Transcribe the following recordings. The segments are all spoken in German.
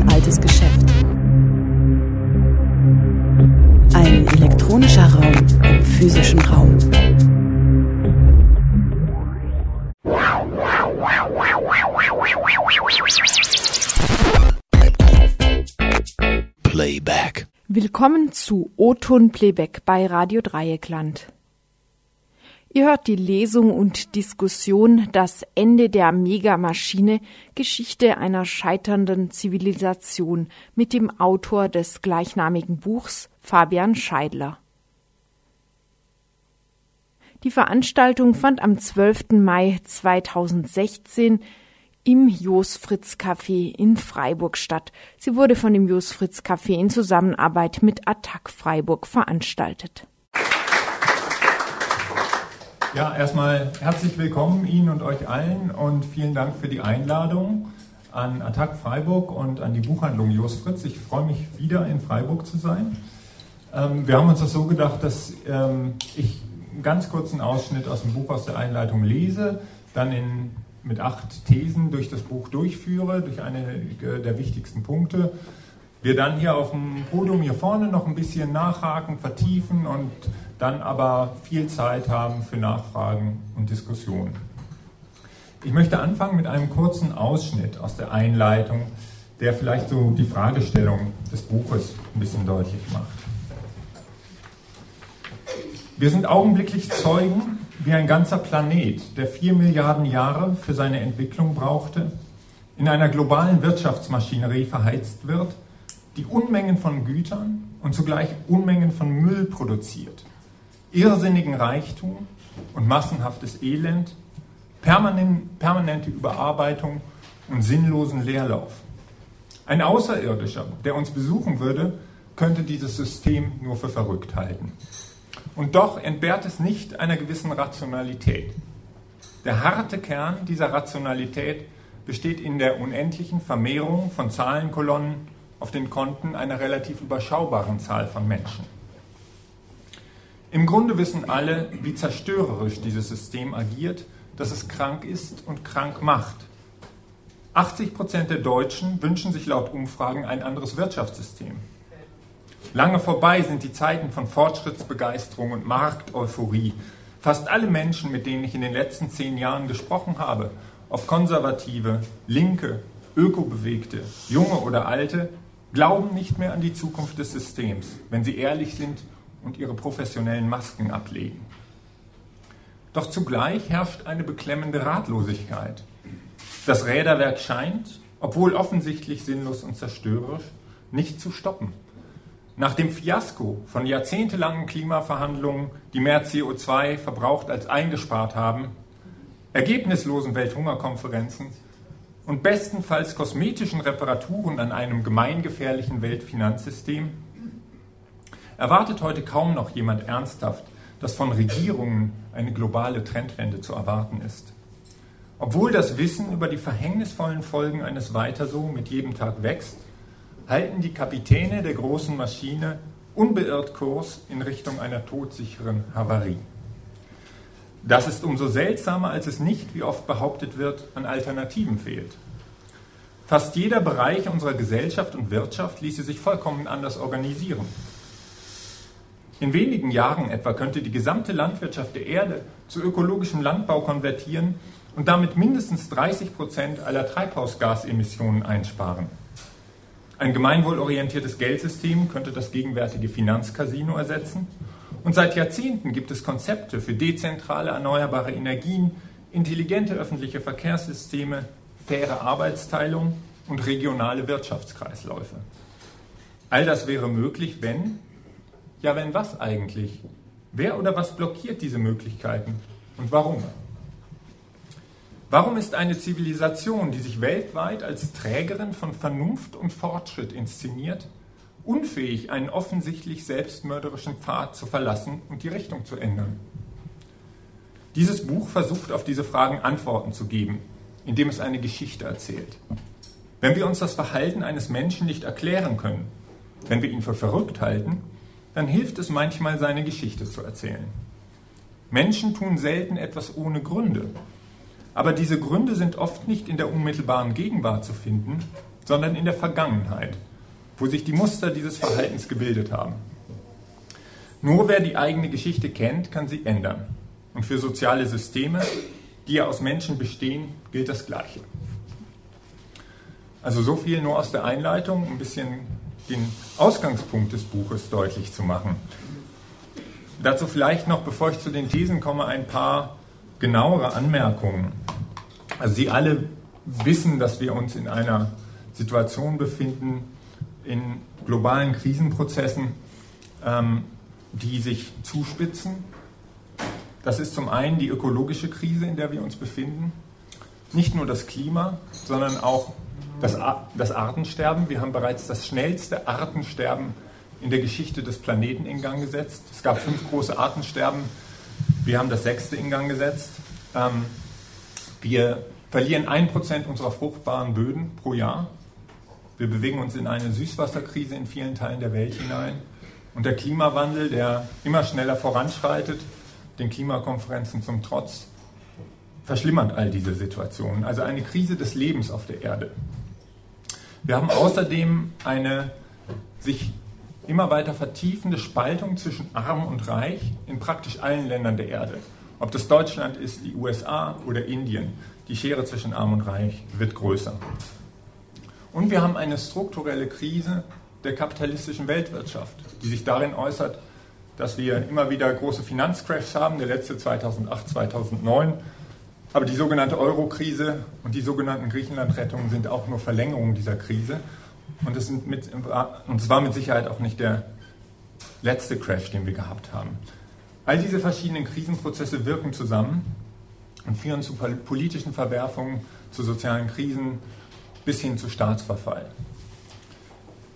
ein altes Geschäft. Ein elektronischer Raum im physischen Raum. Playback. Willkommen zu O-Ton Playback bei Radio Dreieckland. Ihr hört die Lesung und Diskussion Das Ende der Megamaschine, Geschichte einer scheiternden Zivilisation mit dem Autor des gleichnamigen Buchs Fabian Scheidler. Die Veranstaltung fand am 12. Mai 2016 im Jos Fritz Café in Freiburg statt. Sie wurde von dem Jos Fritz Café in Zusammenarbeit mit Attac Freiburg veranstaltet. Ja, erstmal herzlich willkommen Ihnen und euch allen und vielen Dank für die Einladung an Attac Freiburg und an die Buchhandlung Jos Fritz. Ich freue mich wieder in Freiburg zu sein. Ähm, wir haben uns das so gedacht, dass ähm, ich einen ganz kurzen Ausschnitt aus dem Buch aus der Einleitung lese, dann in, mit acht Thesen durch das Buch durchführe, durch einige der wichtigsten Punkte. Wir dann hier auf dem Podium hier vorne noch ein bisschen nachhaken, vertiefen und dann aber viel Zeit haben für Nachfragen und Diskussionen. Ich möchte anfangen mit einem kurzen Ausschnitt aus der Einleitung, der vielleicht so die Fragestellung des Buches ein bisschen deutlich macht. Wir sind augenblicklich Zeugen, wie ein ganzer Planet, der vier Milliarden Jahre für seine Entwicklung brauchte, in einer globalen Wirtschaftsmaschinerie verheizt wird, die Unmengen von Gütern und zugleich Unmengen von Müll produziert irrsinnigen Reichtum und massenhaftes Elend, permanente Überarbeitung und sinnlosen Leerlauf. Ein Außerirdischer, der uns besuchen würde, könnte dieses System nur für verrückt halten. Und doch entbehrt es nicht einer gewissen Rationalität. Der harte Kern dieser Rationalität besteht in der unendlichen Vermehrung von Zahlenkolonnen auf den Konten einer relativ überschaubaren Zahl von Menschen. Im Grunde wissen alle, wie zerstörerisch dieses System agiert, dass es krank ist und krank macht. 80 Prozent der Deutschen wünschen sich laut Umfragen ein anderes Wirtschaftssystem. Lange vorbei sind die Zeiten von Fortschrittsbegeisterung und Markteuphorie. Fast alle Menschen, mit denen ich in den letzten zehn Jahren gesprochen habe, ob Konservative, Linke, Ökobewegte, Junge oder Alte, glauben nicht mehr an die Zukunft des Systems, wenn sie ehrlich sind und ihre professionellen Masken ablegen. Doch zugleich herrscht eine beklemmende Ratlosigkeit. Das Räderwerk scheint, obwohl offensichtlich sinnlos und zerstörerisch, nicht zu stoppen. Nach dem Fiasko von jahrzehntelangen Klimaverhandlungen, die mehr CO2 verbraucht als eingespart haben, ergebnislosen Welthungerkonferenzen und bestenfalls kosmetischen Reparaturen an einem gemeingefährlichen Weltfinanzsystem Erwartet heute kaum noch jemand ernsthaft, dass von Regierungen eine globale Trendwende zu erwarten ist. Obwohl das Wissen über die verhängnisvollen Folgen eines Weiter so mit jedem Tag wächst, halten die Kapitäne der großen Maschine unbeirrt Kurs in Richtung einer todsicheren Havarie. Das ist umso seltsamer, als es nicht, wie oft behauptet wird, an Alternativen fehlt. Fast jeder Bereich unserer Gesellschaft und Wirtschaft ließe sich vollkommen anders organisieren. In wenigen Jahren etwa könnte die gesamte Landwirtschaft der Erde zu ökologischem Landbau konvertieren und damit mindestens 30 Prozent aller Treibhausgasemissionen einsparen. Ein gemeinwohlorientiertes Geldsystem könnte das gegenwärtige Finanzcasino ersetzen. Und seit Jahrzehnten gibt es Konzepte für dezentrale erneuerbare Energien, intelligente öffentliche Verkehrssysteme, faire Arbeitsteilung und regionale Wirtschaftskreisläufe. All das wäre möglich, wenn ja, wenn was eigentlich? Wer oder was blockiert diese Möglichkeiten und warum? Warum ist eine Zivilisation, die sich weltweit als Trägerin von Vernunft und Fortschritt inszeniert, unfähig, einen offensichtlich selbstmörderischen Pfad zu verlassen und die Richtung zu ändern? Dieses Buch versucht auf diese Fragen Antworten zu geben, indem es eine Geschichte erzählt. Wenn wir uns das Verhalten eines Menschen nicht erklären können, wenn wir ihn für verrückt halten, dann hilft es manchmal, seine Geschichte zu erzählen. Menschen tun selten etwas ohne Gründe. Aber diese Gründe sind oft nicht in der unmittelbaren Gegenwart zu finden, sondern in der Vergangenheit, wo sich die Muster dieses Verhaltens gebildet haben. Nur wer die eigene Geschichte kennt, kann sie ändern. Und für soziale Systeme, die ja aus Menschen bestehen, gilt das Gleiche. Also so viel nur aus der Einleitung, ein bisschen den Ausgangspunkt des Buches deutlich zu machen. Dazu vielleicht noch, bevor ich zu den Thesen komme, ein paar genauere Anmerkungen. Also Sie alle wissen, dass wir uns in einer Situation befinden, in globalen Krisenprozessen, ähm, die sich zuspitzen. Das ist zum einen die ökologische Krise, in der wir uns befinden. Nicht nur das Klima, sondern auch das, das Artensterben. Wir haben bereits das schnellste Artensterben in der Geschichte des Planeten in Gang gesetzt. Es gab fünf große Artensterben. Wir haben das sechste in Gang gesetzt. Ähm, wir verlieren ein Prozent unserer fruchtbaren Böden pro Jahr. Wir bewegen uns in eine Süßwasserkrise in vielen Teilen der Welt hinein. Und der Klimawandel, der immer schneller voranschreitet, den Klimakonferenzen zum Trotz, verschlimmert all diese Situationen. Also eine Krise des Lebens auf der Erde. Wir haben außerdem eine sich immer weiter vertiefende Spaltung zwischen arm und reich in praktisch allen Ländern der Erde. Ob das Deutschland ist, die USA oder Indien, die Schere zwischen arm und reich wird größer. Und wir haben eine strukturelle Krise der kapitalistischen Weltwirtschaft, die sich darin äußert, dass wir immer wieder große Finanzcrashs haben, der letzte 2008, 2009. Aber die sogenannte Euro-Krise und die sogenannten Griechenland-Rettungen sind auch nur Verlängerungen dieser Krise. Und es, mit, und es war mit Sicherheit auch nicht der letzte Crash, den wir gehabt haben. All diese verschiedenen Krisenprozesse wirken zusammen und führen zu politischen Verwerfungen, zu sozialen Krisen bis hin zu Staatsverfall.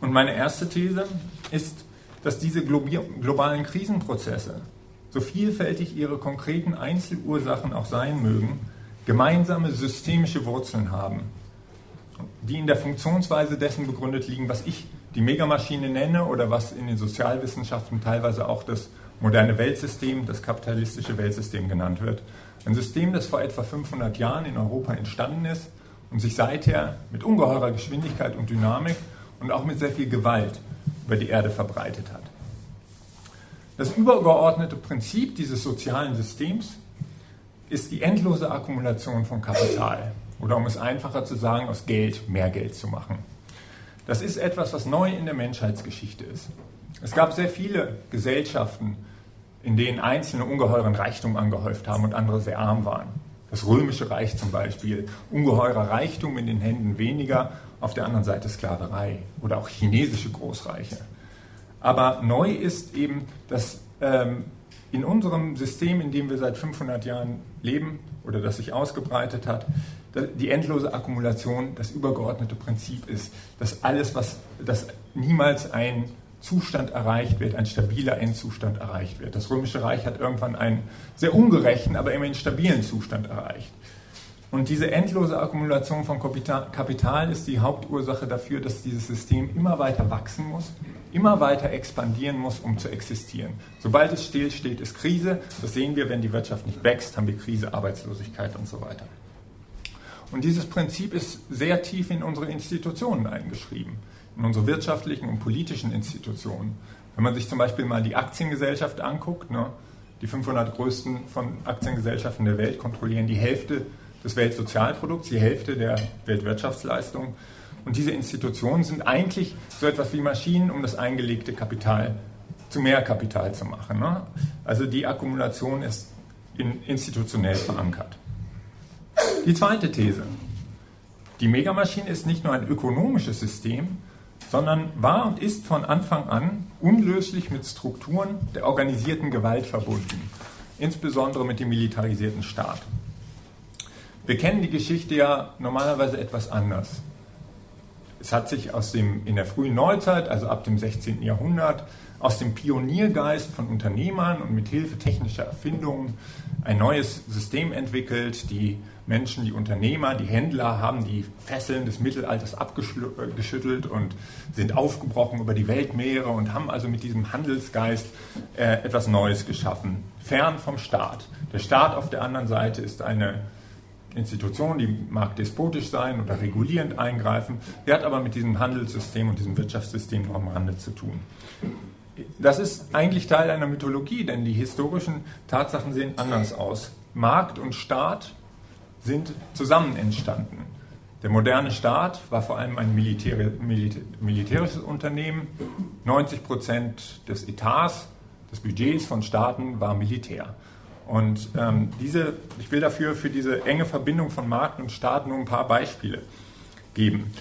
Und meine erste These ist, dass diese globalen Krisenprozesse, so vielfältig ihre konkreten Einzelursachen auch sein mögen, gemeinsame systemische Wurzeln haben die in der Funktionsweise dessen begründet liegen, was ich die Megamaschine nenne oder was in den Sozialwissenschaften teilweise auch das moderne Weltsystem, das kapitalistische Weltsystem genannt wird. Ein System, das vor etwa 500 Jahren in Europa entstanden ist und sich seither mit ungeheurer Geschwindigkeit und Dynamik und auch mit sehr viel Gewalt über die Erde verbreitet hat. Das übergeordnete Prinzip dieses sozialen Systems ist die endlose Akkumulation von Kapital oder um es einfacher zu sagen, aus Geld mehr Geld zu machen. Das ist etwas, was neu in der Menschheitsgeschichte ist. Es gab sehr viele Gesellschaften, in denen Einzelne ungeheuren Reichtum angehäuft haben und andere sehr arm waren. Das römische Reich zum Beispiel, ungeheurer Reichtum in den Händen weniger, auf der anderen Seite Sklaverei oder auch chinesische Großreiche. Aber neu ist eben, dass ähm, in unserem System, in dem wir seit 500 Jahren leben oder das sich ausgebreitet hat, die endlose Akkumulation das übergeordnete Prinzip ist, dass alles, was, dass niemals ein Zustand erreicht wird, ein stabiler Endzustand erreicht wird. Das Römische Reich hat irgendwann einen sehr ungerechten, aber immerhin stabilen Zustand erreicht. Und diese endlose Akkumulation von Kapital ist die Hauptursache dafür, dass dieses System immer weiter wachsen muss, immer weiter expandieren muss, um zu existieren. Sobald es stillsteht, ist Krise. Das sehen wir, wenn die Wirtschaft nicht wächst, haben wir Krise, Arbeitslosigkeit und so weiter. Und dieses Prinzip ist sehr tief in unsere Institutionen eingeschrieben, in unsere wirtschaftlichen und politischen Institutionen. Wenn man sich zum Beispiel mal die Aktiengesellschaft anguckt, ne, die 500 größten von Aktiengesellschaften der Welt kontrollieren die Hälfte des Weltsozialprodukts, die Hälfte der Weltwirtschaftsleistung. Und diese Institutionen sind eigentlich so etwas wie Maschinen, um das eingelegte Kapital zu mehr Kapital zu machen. Ne? Also die Akkumulation ist in, institutionell verankert. Die zweite These. Die Megamaschine ist nicht nur ein ökonomisches System, sondern war und ist von Anfang an unlöslich mit Strukturen der organisierten Gewalt verbunden, insbesondere mit dem militarisierten Staat. Wir kennen die Geschichte ja normalerweise etwas anders. Es hat sich aus dem, in der frühen Neuzeit, also ab dem 16. Jahrhundert, aus dem Pioniergeist von Unternehmern und mit Hilfe technischer Erfindungen ein neues System entwickelt. Die Menschen, die Unternehmer, die Händler haben die Fesseln des Mittelalters abgeschüttelt und sind aufgebrochen über die Weltmeere und haben also mit diesem Handelsgeist äh, etwas Neues geschaffen, fern vom Staat. Der Staat auf der anderen Seite ist eine Institution, die mag despotisch sein oder regulierend eingreifen. Die hat aber mit diesem Handelssystem und diesem Wirtschaftssystem nur am Rande zu tun. Das ist eigentlich Teil einer Mythologie, denn die historischen Tatsachen sehen anders aus. Markt und Staat sind zusammen entstanden. Der moderne Staat war vor allem ein militär militärisches Unternehmen. 90 Prozent des Etats, des Budgets von Staaten war Militär. Und ähm, diese, ich will dafür für diese enge Verbindung von Markt und Staat nur ein paar Beispiele geben.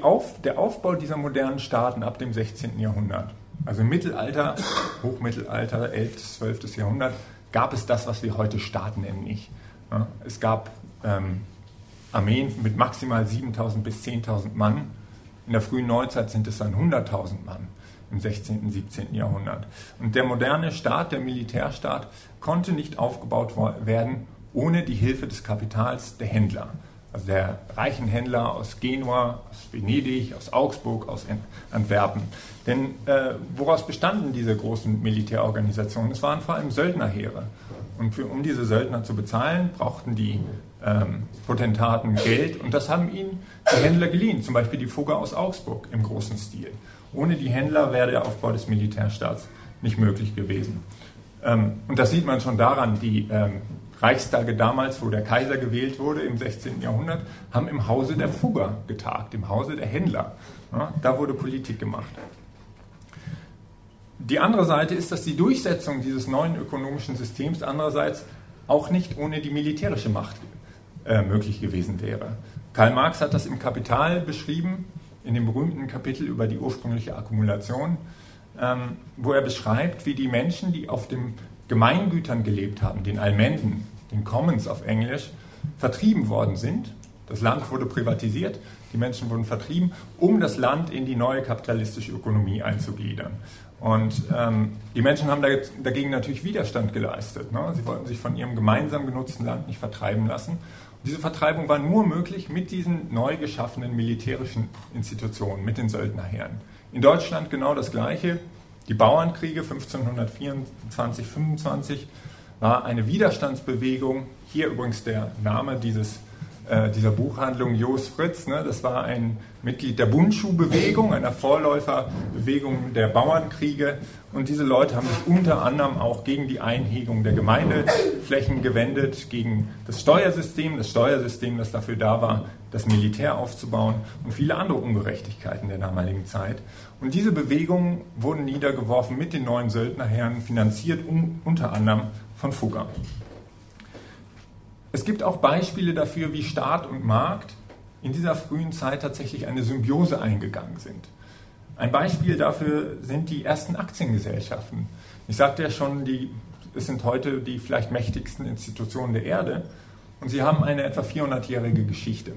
Auf, der Aufbau dieser modernen Staaten ab dem 16. Jahrhundert, also im Mittelalter, Hochmittelalter, 11., 12. Jahrhundert, gab es das, was wir heute Staaten nennen, nicht. Ja, es gab ähm, Armeen mit maximal 7.000 bis 10.000 Mann. In der frühen Neuzeit sind es dann 100.000 Mann im 16. und 17. Jahrhundert. Und der moderne Staat, der Militärstaat, konnte nicht aufgebaut werden ohne die Hilfe des Kapitals der Händler. Also der reichen Händler aus Genua, aus Venedig, aus Augsburg, aus Antwerpen. Denn äh, woraus bestanden diese großen Militärorganisationen? Es waren vor allem Söldnerheere. Und für, um diese Söldner zu bezahlen, brauchten die ähm, Potentaten Geld und das haben ihnen die Händler geliehen, zum Beispiel die Fugger aus Augsburg im großen Stil. Ohne die Händler wäre der Aufbau des Militärstaats nicht möglich gewesen. Ähm, und das sieht man schon daran, die ähm, Reichstage damals, wo der Kaiser gewählt wurde im 16. Jahrhundert, haben im Hause der Fugger getagt, im Hause der Händler. Da wurde Politik gemacht. Die andere Seite ist, dass die Durchsetzung dieses neuen ökonomischen Systems andererseits auch nicht ohne die militärische Macht äh, möglich gewesen wäre. Karl Marx hat das im Kapital beschrieben, in dem berühmten Kapitel über die ursprüngliche Akkumulation, ähm, wo er beschreibt, wie die Menschen, die auf den Gemeingütern gelebt haben, den Almenden, den Commons auf Englisch, vertrieben worden sind. Das Land wurde privatisiert, die Menschen wurden vertrieben, um das Land in die neue kapitalistische Ökonomie einzugliedern. Und ähm, die Menschen haben dagegen natürlich Widerstand geleistet. Ne? Sie wollten sich von ihrem gemeinsam genutzten Land nicht vertreiben lassen. Diese Vertreibung war nur möglich mit diesen neu geschaffenen militärischen Institutionen, mit den Söldnerherren. In Deutschland genau das Gleiche. Die Bauernkriege 1524, 25 war eine Widerstandsbewegung. Hier übrigens der Name dieses äh, dieser Buchhandlung Jos Fritz. Ne? Das war ein Mitglied der Bundschuhbewegung, einer Vorläuferbewegung der Bauernkriege. Und diese Leute haben sich unter anderem auch gegen die Einhegung der Gemeindeflächen gewendet, gegen das Steuersystem, das Steuersystem, das dafür da war, das Militär aufzubauen und viele andere Ungerechtigkeiten der damaligen Zeit. Und diese Bewegungen wurden niedergeworfen mit den neuen Söldnerherren, finanziert um, unter anderem von Fugger. Es gibt auch Beispiele dafür, wie Staat und Markt in dieser frühen Zeit tatsächlich eine Symbiose eingegangen sind. Ein Beispiel dafür sind die ersten Aktiengesellschaften. Ich sagte ja schon, die, es sind heute die vielleicht mächtigsten Institutionen der Erde und sie haben eine etwa 400-jährige Geschichte.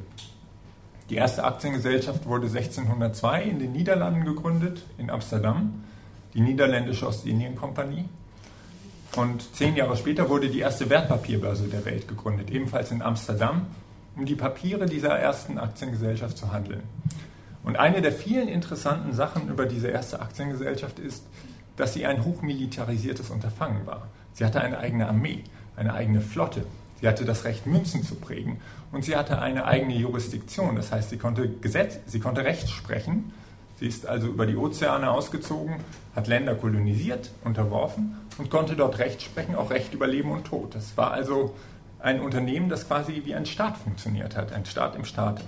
Die erste Aktiengesellschaft wurde 1602 in den Niederlanden gegründet, in Amsterdam, die Niederländische Ostindien-Kompanie. Und zehn Jahre später wurde die erste Wertpapierbörse der Welt gegründet, ebenfalls in Amsterdam, um die Papiere dieser ersten Aktiengesellschaft zu handeln. Und eine der vielen interessanten Sachen über diese erste Aktiengesellschaft ist, dass sie ein hochmilitarisiertes Unterfangen war. Sie hatte eine eigene Armee, eine eigene Flotte. Sie hatte das Recht, Münzen zu prägen. Und sie hatte eine eigene Jurisdiktion. Das heißt, sie konnte Gesetz, sie konnte Recht sprechen Sie ist also über die Ozeane ausgezogen, hat Länder kolonisiert, unterworfen und konnte dort Recht sprechen, auch Recht über Leben und Tod. Das war also ein Unternehmen, das quasi wie ein Staat funktioniert hat, ein Staat im Staat.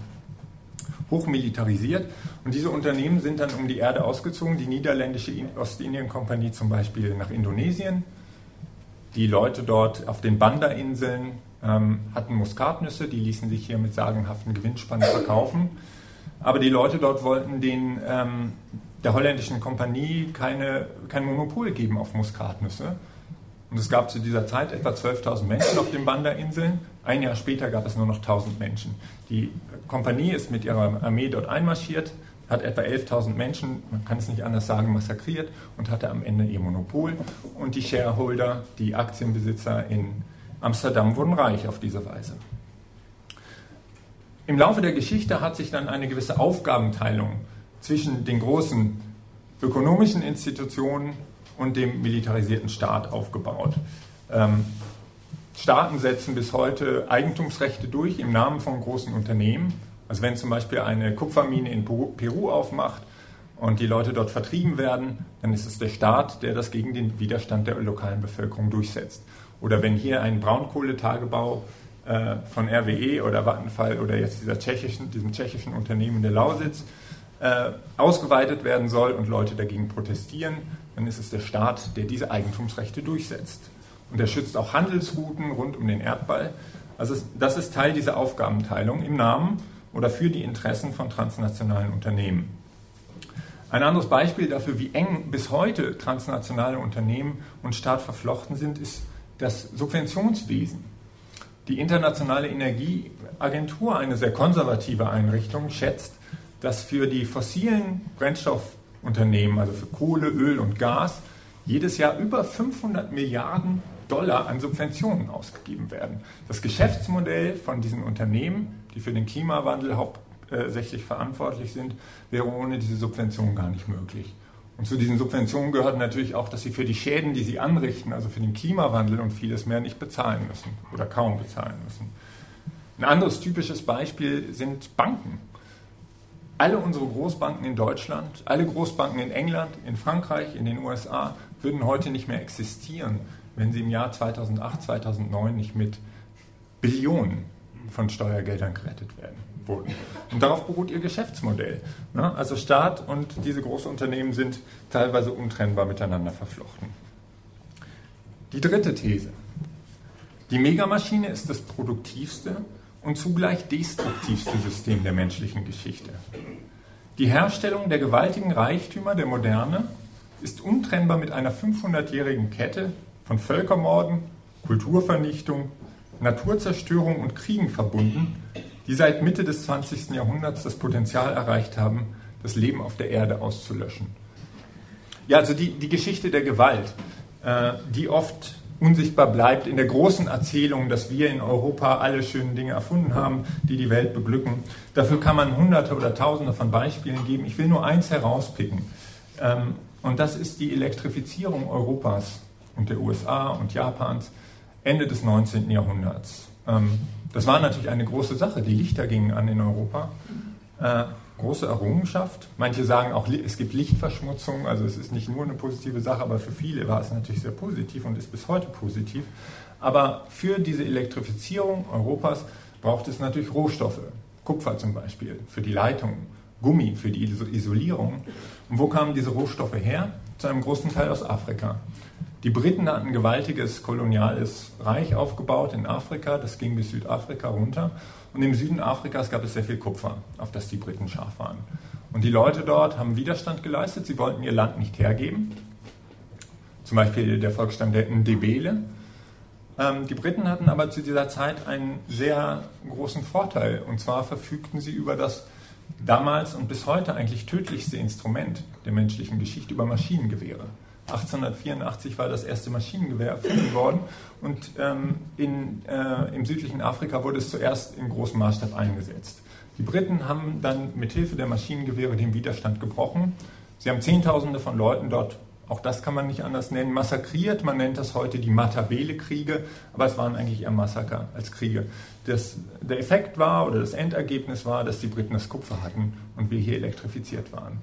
Hochmilitarisiert. Und diese Unternehmen sind dann um die Erde ausgezogen, die niederländische Ostindien-Kompanie zum Beispiel nach Indonesien. Die Leute dort auf den Banda-Inseln ähm, hatten Muskatnüsse, die ließen sich hier mit sagenhaften Gewinnspannen verkaufen. Aber die Leute dort wollten den, ähm, der holländischen Kompanie keine, kein Monopol geben auf Muskatnüsse. Und es gab zu dieser Zeit etwa 12.000 Menschen auf den Banda-Inseln. Ein Jahr später gab es nur noch 1.000 Menschen. Die Kompanie ist mit ihrer Armee dort einmarschiert, hat etwa 11.000 Menschen, man kann es nicht anders sagen, massakriert und hatte am Ende ihr Monopol. Und die Shareholder, die Aktienbesitzer in Amsterdam wurden reich auf diese Weise. Im Laufe der Geschichte hat sich dann eine gewisse Aufgabenteilung zwischen den großen ökonomischen Institutionen und dem militarisierten Staat aufgebaut. Ähm, Staaten setzen bis heute Eigentumsrechte durch im Namen von großen Unternehmen. Also wenn zum Beispiel eine Kupfermine in Peru aufmacht und die Leute dort vertrieben werden, dann ist es der Staat, der das gegen den Widerstand der lokalen Bevölkerung durchsetzt. Oder wenn hier ein Braunkohletagebau äh, von RWE oder Vattenfall oder jetzt dieser tschechischen, diesem tschechischen Unternehmen der Lausitz äh, ausgeweitet werden soll und Leute dagegen protestieren, dann ist es der Staat, der diese Eigentumsrechte durchsetzt. Und er schützt auch Handelsrouten rund um den Erdball. Also das ist Teil dieser Aufgabenteilung im Namen oder für die Interessen von transnationalen Unternehmen. Ein anderes Beispiel dafür, wie eng bis heute transnationale Unternehmen und Staat verflochten sind, ist das Subventionswesen. Die Internationale Energieagentur, eine sehr konservative Einrichtung, schätzt, dass für die fossilen Brennstoffunternehmen, also für Kohle, Öl und Gas, jedes Jahr über 500 Milliarden Dollar an Subventionen ausgegeben werden. Das Geschäftsmodell von diesen Unternehmen, die für den Klimawandel hauptsächlich verantwortlich sind, wäre ohne diese Subventionen gar nicht möglich. Und zu diesen Subventionen gehört natürlich auch, dass sie für die Schäden, die sie anrichten, also für den Klimawandel und vieles mehr, nicht bezahlen müssen oder kaum bezahlen müssen. Ein anderes typisches Beispiel sind Banken. Alle unsere Großbanken in Deutschland, alle Großbanken in England, in Frankreich, in den USA würden heute nicht mehr existieren, wenn sie im Jahr 2008, 2009 nicht mit Billionen von Steuergeldern gerettet werden wurden. Und darauf beruht ihr Geschäftsmodell. Ne? Also Staat und diese Großunternehmen sind teilweise untrennbar miteinander verflochten. Die dritte These. Die Megamaschine ist das produktivste und zugleich destruktivste System der menschlichen Geschichte. Die Herstellung der gewaltigen Reichtümer der Moderne ist untrennbar mit einer 500-jährigen Kette von Völkermorden, Kulturvernichtung, Naturzerstörung und Kriegen verbunden, die seit Mitte des 20. Jahrhunderts das Potenzial erreicht haben, das Leben auf der Erde auszulöschen. Ja, also die, die Geschichte der Gewalt, äh, die oft unsichtbar bleibt in der großen Erzählung, dass wir in Europa alle schönen Dinge erfunden haben, die die Welt beglücken. Dafür kann man hunderte oder tausende von Beispielen geben. Ich will nur eins herauspicken. Ähm, und das ist die Elektrifizierung Europas und der USA und Japans Ende des 19. Jahrhunderts. Ähm, das war natürlich eine große Sache. Die Lichter gingen an in Europa. Große Errungenschaft. Manche sagen auch, es gibt Lichtverschmutzung, also es ist nicht nur eine positive Sache, aber für viele war es natürlich sehr positiv und ist bis heute positiv. Aber für diese Elektrifizierung Europas braucht es natürlich Rohstoffe. Kupfer zum Beispiel für die Leitungen, Gummi für die Isolierung. Und wo kamen diese Rohstoffe her? Zu einem großen Teil aus Afrika. Die Briten hatten ein gewaltiges koloniales Reich aufgebaut in Afrika, das ging bis Südafrika runter. Und im Süden Afrikas gab es sehr viel Kupfer, auf das die Briten scharf waren. Und die Leute dort haben Widerstand geleistet, sie wollten ihr Land nicht hergeben. Zum Beispiel der Volksstamm der Ndebele. Ähm, die Briten hatten aber zu dieser Zeit einen sehr großen Vorteil. Und zwar verfügten sie über das damals und bis heute eigentlich tödlichste Instrument der menschlichen Geschichte, über Maschinengewehre. 1884 war das erste Maschinengewehr erfunden worden und ähm, in, äh, im südlichen Afrika wurde es zuerst in großem Maßstab eingesetzt. Die Briten haben dann mit Hilfe der Maschinengewehre den Widerstand gebrochen. Sie haben Zehntausende von Leuten dort, auch das kann man nicht anders nennen, massakriert. Man nennt das heute die Matabele-Kriege, aber es waren eigentlich eher Massaker als Kriege. Das, der Effekt war oder das Endergebnis war, dass die Briten das Kupfer hatten und wir hier elektrifiziert waren.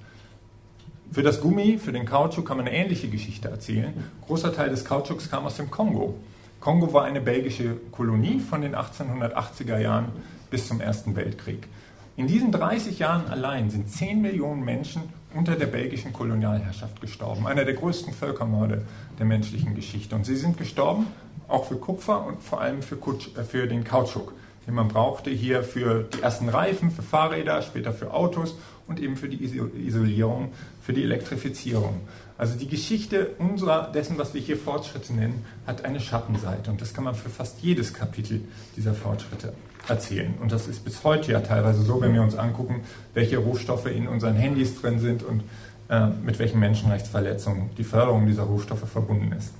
Für das Gummi, für den Kautschuk kann man eine ähnliche Geschichte erzählen. Ein großer Teil des Kautschuks kam aus dem Kongo. Kongo war eine belgische Kolonie von den 1880er Jahren bis zum Ersten Weltkrieg. In diesen 30 Jahren allein sind 10 Millionen Menschen unter der belgischen Kolonialherrschaft gestorben. Einer der größten Völkermorde der menschlichen Geschichte. Und sie sind gestorben auch für Kupfer und vor allem für, Kutsch, äh, für den Kautschuk, den man brauchte hier für die ersten Reifen, für Fahrräder, später für Autos und eben für die Isolierung, für die Elektrifizierung. Also die Geschichte unserer, dessen, was wir hier Fortschritte nennen, hat eine Schattenseite und das kann man für fast jedes Kapitel dieser Fortschritte erzählen. Und das ist bis heute ja teilweise so, wenn wir uns angucken, welche Rohstoffe in unseren Handys drin sind und äh, mit welchen Menschenrechtsverletzungen die Förderung dieser Rohstoffe verbunden ist.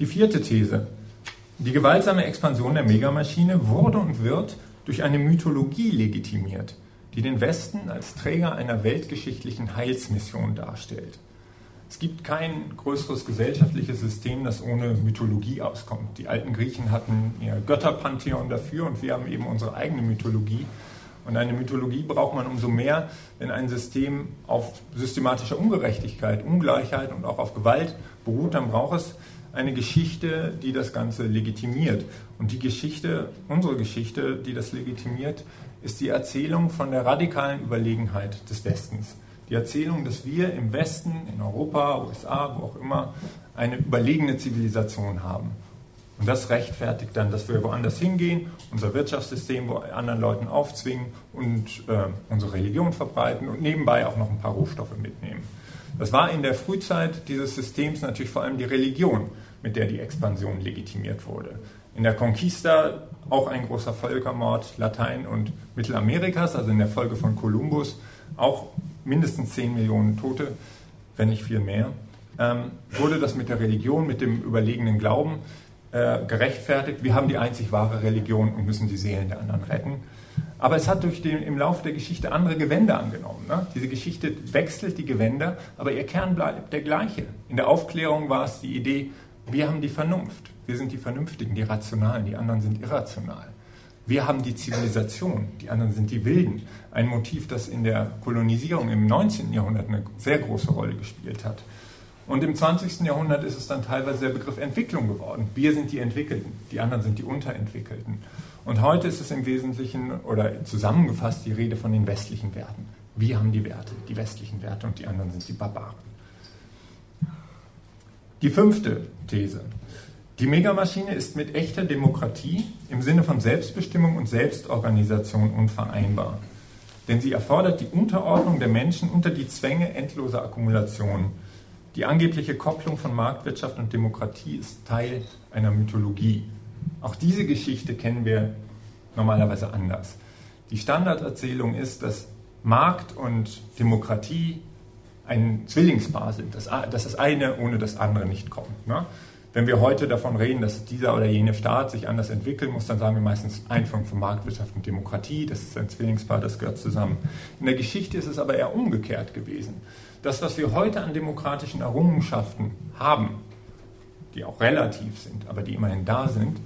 Die vierte These. Die gewaltsame Expansion der Megamaschine wurde und wird durch eine Mythologie legitimiert, die den Westen als Träger einer weltgeschichtlichen Heilsmission darstellt. Es gibt kein größeres gesellschaftliches System, das ohne Mythologie auskommt. Die alten Griechen hatten ihr Götterpantheon dafür und wir haben eben unsere eigene Mythologie. Und eine Mythologie braucht man umso mehr, wenn ein System auf systematischer Ungerechtigkeit, Ungleichheit und auch auf Gewalt beruht, dann braucht es eine Geschichte, die das Ganze legitimiert. Und die Geschichte, unsere Geschichte, die das legitimiert, ist die Erzählung von der radikalen Überlegenheit des Westens. Die Erzählung, dass wir im Westen, in Europa, USA, wo auch immer, eine überlegene Zivilisation haben. Und das rechtfertigt dann, dass wir woanders hingehen, unser Wirtschaftssystem anderen Leuten aufzwingen und äh, unsere Religion verbreiten und nebenbei auch noch ein paar Rohstoffe mitnehmen. Das war in der Frühzeit dieses Systems natürlich vor allem die Religion, mit der die Expansion legitimiert wurde. In der Conquista auch ein großer Völkermord Latein- und Mittelamerikas, also in der Folge von Kolumbus, auch mindestens 10 Millionen Tote, wenn nicht viel mehr, ähm, wurde das mit der Religion, mit dem überlegenen Glauben äh, gerechtfertigt. Wir haben die einzig wahre Religion und müssen die Seelen der anderen retten. Aber es hat durch den, im Laufe der Geschichte andere Gewänder angenommen. Ne? Diese Geschichte wechselt die Gewänder, aber ihr Kern bleibt der gleiche. In der Aufklärung war es die Idee, wir haben die Vernunft. Wir sind die Vernünftigen, die Rationalen, die anderen sind irrational. Wir haben die Zivilisation, die anderen sind die Wilden. Ein Motiv, das in der Kolonisierung im 19. Jahrhundert eine sehr große Rolle gespielt hat. Und im 20. Jahrhundert ist es dann teilweise der Begriff Entwicklung geworden. Wir sind die Entwickelten, die anderen sind die Unterentwickelten. Und heute ist es im Wesentlichen oder zusammengefasst die Rede von den westlichen Werten. Wir haben die Werte, die westlichen Werte und die anderen sind die Barbaren. Die fünfte These. Die Megamaschine ist mit echter Demokratie im Sinne von Selbstbestimmung und Selbstorganisation unvereinbar. Denn sie erfordert die Unterordnung der Menschen unter die Zwänge endloser Akkumulation die angebliche Kopplung von Marktwirtschaft und Demokratie ist Teil einer Mythologie. Auch diese Geschichte kennen wir normalerweise anders. Die Standarderzählung ist, dass Markt und Demokratie ein Zwillingspaar sind, dass, das eine ohne das andere nicht kommt. Ne? Wenn wir heute davon reden, dass dieser oder jene Staat sich anders entwickeln muss, dann sagen wir meistens Einführung von Marktwirtschaft und Demokratie, das ist ein Zwillingspaar, das gehört zusammen. In der Geschichte ist es aber eher umgekehrt gewesen das, was wir heute an demokratischen Errungenschaften haben, die auch relativ sind, aber die immerhin da sind,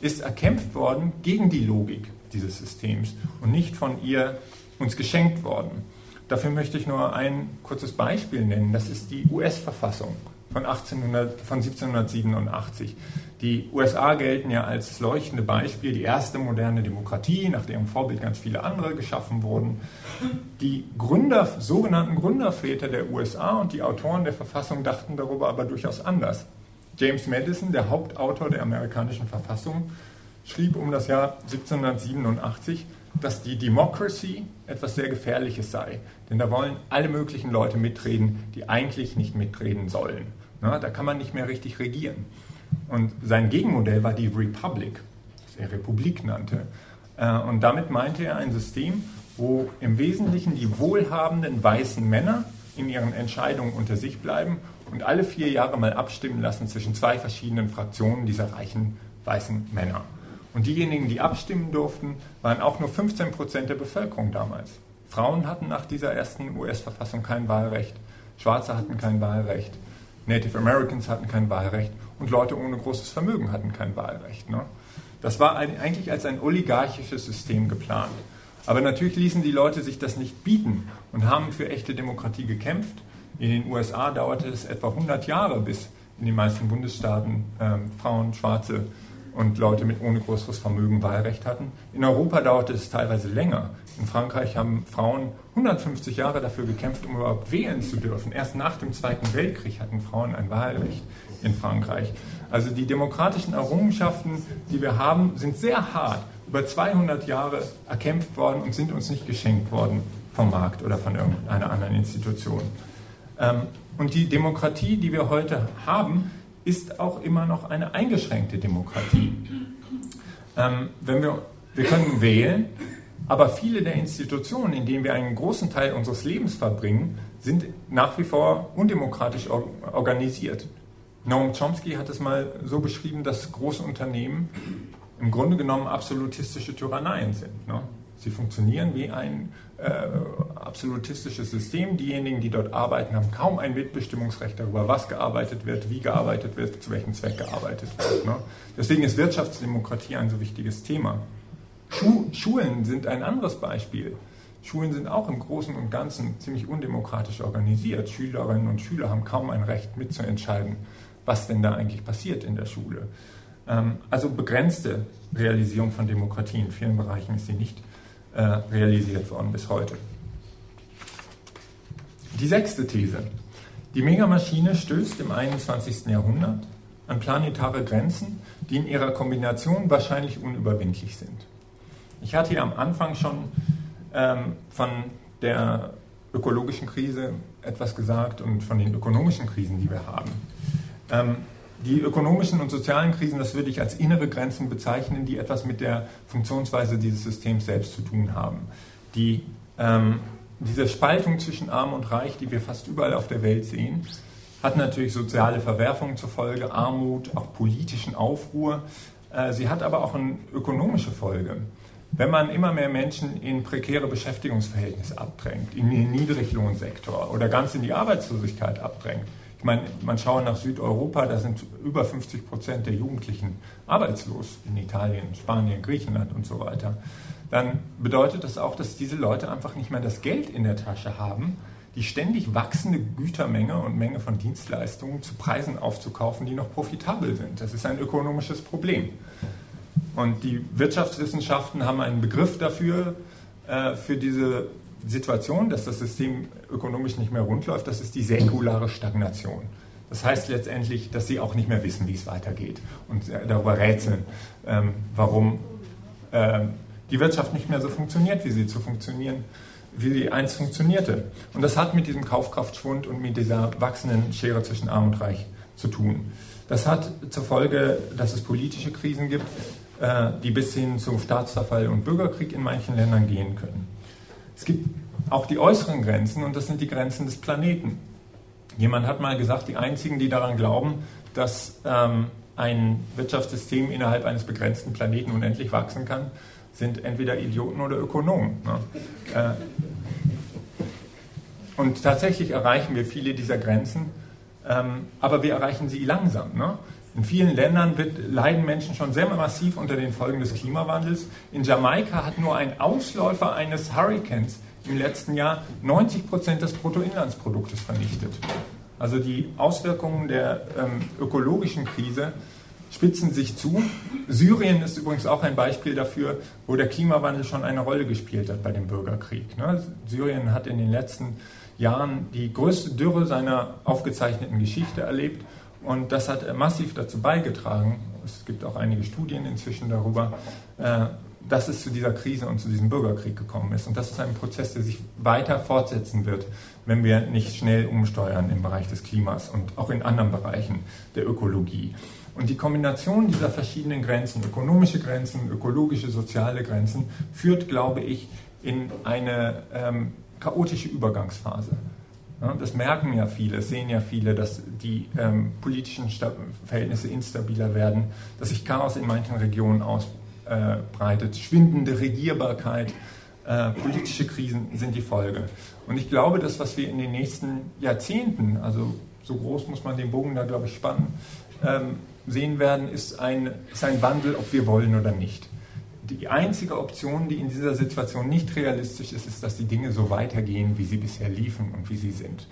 ist erkämpft worden gegen die Logik dieses Systems und nicht von ihr uns geschenkt worden. Dafür möchte ich nur ein kurzes Beispiel nennen. Das ist die US-Verfassung von, 1800, von 1787. Die USA gelten ja als das leuchtende Beispiel, die erste moderne Demokratie, nach deren Vorbild ganz viele andere geschaffen wurden. Die Gründer, sogenannten Gründerväter der USA und die Autoren der Verfassung dachten darüber aber durchaus anders. James Madison, der Hauptautor der amerikanischen Verfassung, schrieb um das Jahr 1787, dass die Democracy etwas sehr Gefährliches sei. Denn da wollen alle möglichen Leute mitreden, die eigentlich nicht mitreden sollen. Na, da kann man nicht mehr richtig regieren. Und sein Gegenmodell war die Republic, das er Republik nannte. Äh, und damit meinte er ein System, wo im Wesentlichen die wohlhabenden weißen Männer in ihren Entscheidungen unter sich bleiben und alle vier Jahre mal abstimmen lassen zwischen zwei verschiedenen Fraktionen dieser reichen weißen Männer. Und diejenigen, die abstimmen durften, waren auch nur 15 Prozent der Bevölkerung damals. Frauen hatten nach dieser ersten US-Verfassung kein Wahlrecht, Schwarze hatten kein Wahlrecht, Native Americans hatten kein Wahlrecht und Leute ohne großes Vermögen hatten kein Wahlrecht. Ne? Das war eigentlich als ein oligarchisches System geplant. Aber natürlich ließen die Leute sich das nicht bieten und haben für echte Demokratie gekämpft. In den USA dauerte es etwa 100 Jahre, bis in den meisten Bundesstaaten äh, Frauen, Schwarze und Leute mit ohne größeres Vermögen Wahlrecht hatten. In Europa dauerte es teilweise länger. In Frankreich haben Frauen 150 Jahre dafür gekämpft, um überhaupt wählen zu dürfen. Erst nach dem Zweiten Weltkrieg hatten Frauen ein Wahlrecht in Frankreich. Also die demokratischen Errungenschaften, die wir haben, sind sehr hart über 200 Jahre erkämpft worden und sind uns nicht geschenkt worden vom Markt oder von irgendeiner anderen Institution. Ähm, und die Demokratie, die wir heute haben, ist auch immer noch eine eingeschränkte Demokratie. Ähm, wenn wir, wir können wählen, aber viele der Institutionen, in denen wir einen großen Teil unseres Lebens verbringen, sind nach wie vor undemokratisch organisiert. Noam Chomsky hat es mal so beschrieben, dass große Unternehmen im Grunde genommen absolutistische Tyranneien sind. Ne? Sie funktionieren wie ein absolutistisches System. Diejenigen, die dort arbeiten, haben kaum ein Mitbestimmungsrecht darüber, was gearbeitet wird, wie gearbeitet wird, zu welchem Zweck gearbeitet wird. Ne? Deswegen ist Wirtschaftsdemokratie ein so wichtiges Thema. Schu Schulen sind ein anderes Beispiel. Schulen sind auch im Großen und Ganzen ziemlich undemokratisch organisiert. Schülerinnen und Schüler haben kaum ein Recht mitzuentscheiden, was denn da eigentlich passiert in der Schule. Ähm, also begrenzte Realisierung von Demokratie in vielen Bereichen ist sie nicht äh, realisiert worden bis heute. Die sechste These. Die Megamaschine stößt im 21. Jahrhundert an planetare Grenzen, die in ihrer Kombination wahrscheinlich unüberwindlich sind. Ich hatte hier am Anfang schon ähm, von der ökologischen Krise etwas gesagt und von den ökonomischen Krisen, die wir haben. Ähm, die ökonomischen und sozialen Krisen, das würde ich als innere Grenzen bezeichnen, die etwas mit der Funktionsweise dieses Systems selbst zu tun haben. Die, ähm, diese Spaltung zwischen Arm und Reich, die wir fast überall auf der Welt sehen, hat natürlich soziale Verwerfungen zur Folge, Armut, auch politischen Aufruhr. Äh, sie hat aber auch eine ökonomische Folge. Wenn man immer mehr Menschen in prekäre Beschäftigungsverhältnisse abdrängt, in den Niedriglohnsektor oder ganz in die Arbeitslosigkeit abdrängt, ich man schaue nach Südeuropa, da sind über 50 Prozent der Jugendlichen arbeitslos in Italien, Spanien, Griechenland und so weiter. Dann bedeutet das auch, dass diese Leute einfach nicht mehr das Geld in der Tasche haben, die ständig wachsende Gütermenge und Menge von Dienstleistungen zu Preisen aufzukaufen, die noch profitabel sind. Das ist ein ökonomisches Problem. Und die Wirtschaftswissenschaften haben einen Begriff dafür, äh, für diese Situation, dass das System ökonomisch nicht mehr rund läuft, das ist die säkulare Stagnation. Das heißt letztendlich, dass sie auch nicht mehr wissen, wie es weitergeht und darüber rätseln, ähm, warum ähm, die Wirtschaft nicht mehr so funktioniert, wie sie zu funktionieren, wie sie einst funktionierte. Und das hat mit diesem Kaufkraftschwund und mit dieser wachsenden Schere zwischen Arm und Reich zu tun. Das hat zur Folge, dass es politische Krisen gibt, äh, die bis hin zum Staatsverfall und Bürgerkrieg in manchen Ländern gehen können. Es gibt auch die äußeren Grenzen und das sind die Grenzen des Planeten. Jemand hat mal gesagt, die einzigen, die daran glauben, dass ähm, ein Wirtschaftssystem innerhalb eines begrenzten Planeten unendlich wachsen kann, sind entweder Idioten oder Ökonomen. Ne? Äh, und tatsächlich erreichen wir viele dieser Grenzen, ähm, aber wir erreichen sie langsam. Ne? In vielen Ländern wird, leiden Menschen schon sehr massiv unter den Folgen des Klimawandels. In Jamaika hat nur ein Ausläufer eines Hurricanes im letzten Jahr 90 Prozent des Bruttoinlandsproduktes vernichtet. Also die Auswirkungen der ähm, ökologischen Krise spitzen sich zu. Syrien ist übrigens auch ein Beispiel dafür, wo der Klimawandel schon eine Rolle gespielt hat bei dem Bürgerkrieg. Ne? Syrien hat in den letzten Jahren die größte Dürre seiner aufgezeichneten Geschichte erlebt und das hat massiv dazu beigetragen, es gibt auch einige Studien inzwischen darüber, äh, dass es zu dieser Krise und zu diesem Bürgerkrieg gekommen ist. Und das ist ein Prozess, der sich weiter fortsetzen wird, wenn wir nicht schnell umsteuern im Bereich des Klimas und auch in anderen Bereichen der Ökologie. Und die Kombination dieser verschiedenen Grenzen, ökonomische Grenzen, ökologische, soziale Grenzen, führt, glaube ich, in eine ähm, chaotische Übergangsphase. Das merken ja viele, sehen ja viele, dass die ähm, politischen Verhältnisse instabiler werden, dass sich Chaos in manchen Regionen ausbreitet, schwindende Regierbarkeit, äh, politische Krisen sind die Folge. Und ich glaube, das, was wir in den nächsten Jahrzehnten, also so groß muss man den Bogen da, glaube ich, spannen, ähm, sehen werden, ist ein, ist ein Wandel, ob wir wollen oder nicht die einzige Option, die in dieser Situation nicht realistisch ist, ist, dass die Dinge so weitergehen, wie sie bisher liefen und wie sie sind.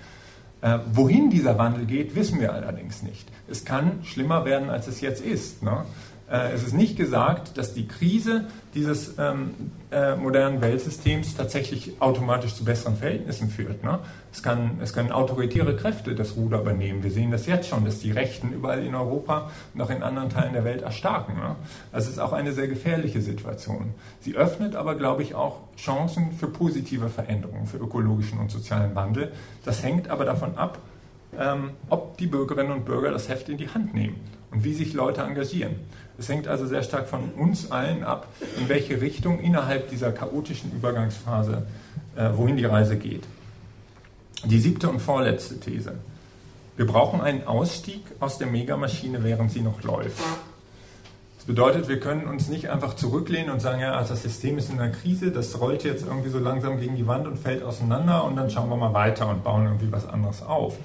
Äh, wohin dieser Wandel geht, wissen wir allerdings nicht. Es kann schlimmer werden, als es jetzt ist. Ne? Äh, es ist nicht gesagt, dass die Krise dieses ähm, äh, modernen Weltsystems tatsächlich automatisch zu besseren Verhältnissen führt. Ne? Es, kann, es können autoritäre Kräfte das Ruder übernehmen. Wir sehen das jetzt schon, dass die Rechten überall in Europa und auch in anderen Teilen der Welt erstarken. Ne? Es ist auch eine sehr gefährliche Situation. Sie öffnet aber, glaube ich, auch Chancen für positive Veränderungen, für ökologischen und sozialen Wandel. Das hängt aber davon ab, ähm, ob die Bürgerinnen und Bürger das Heft in die Hand nehmen und wie sich Leute engagieren. Es hängt also sehr stark von uns allen ab, in welche Richtung innerhalb dieser chaotischen Übergangsphase, äh, wohin die Reise geht. Die siebte und vorletzte These. Wir brauchen einen Ausstieg aus der Megamaschine, während sie noch läuft. Das bedeutet, wir können uns nicht einfach zurücklehnen und sagen, ja, das System ist in einer Krise, das rollt jetzt irgendwie so langsam gegen die Wand und fällt auseinander und dann schauen wir mal weiter und bauen irgendwie was anderes auf.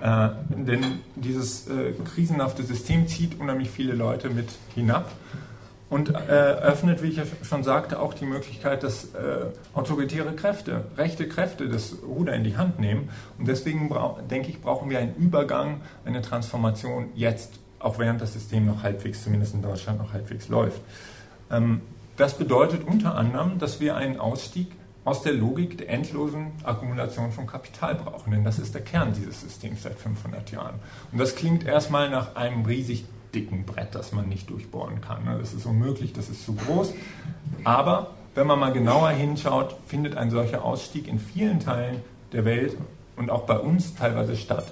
Äh, denn dieses äh, krisenhafte System zieht unheimlich viele Leute mit hinab und äh, öffnet, wie ich ja schon sagte, auch die Möglichkeit, dass äh, autoritäre Kräfte, rechte Kräfte das Ruder in die Hand nehmen. Und deswegen denke ich, brauchen wir einen Übergang, eine Transformation jetzt, auch während das System noch halbwegs, zumindest in Deutschland, noch halbwegs läuft. Ähm, das bedeutet unter anderem, dass wir einen Ausstieg aus der Logik der endlosen Akkumulation von Kapital brauchen, denn das ist der Kern dieses Systems seit 500 Jahren. Und das klingt erstmal nach einem riesig dicken Brett, das man nicht durchbohren kann. Ne? Das ist unmöglich, das ist zu groß. Aber wenn man mal genauer hinschaut, findet ein solcher Ausstieg in vielen Teilen der Welt und auch bei uns teilweise statt.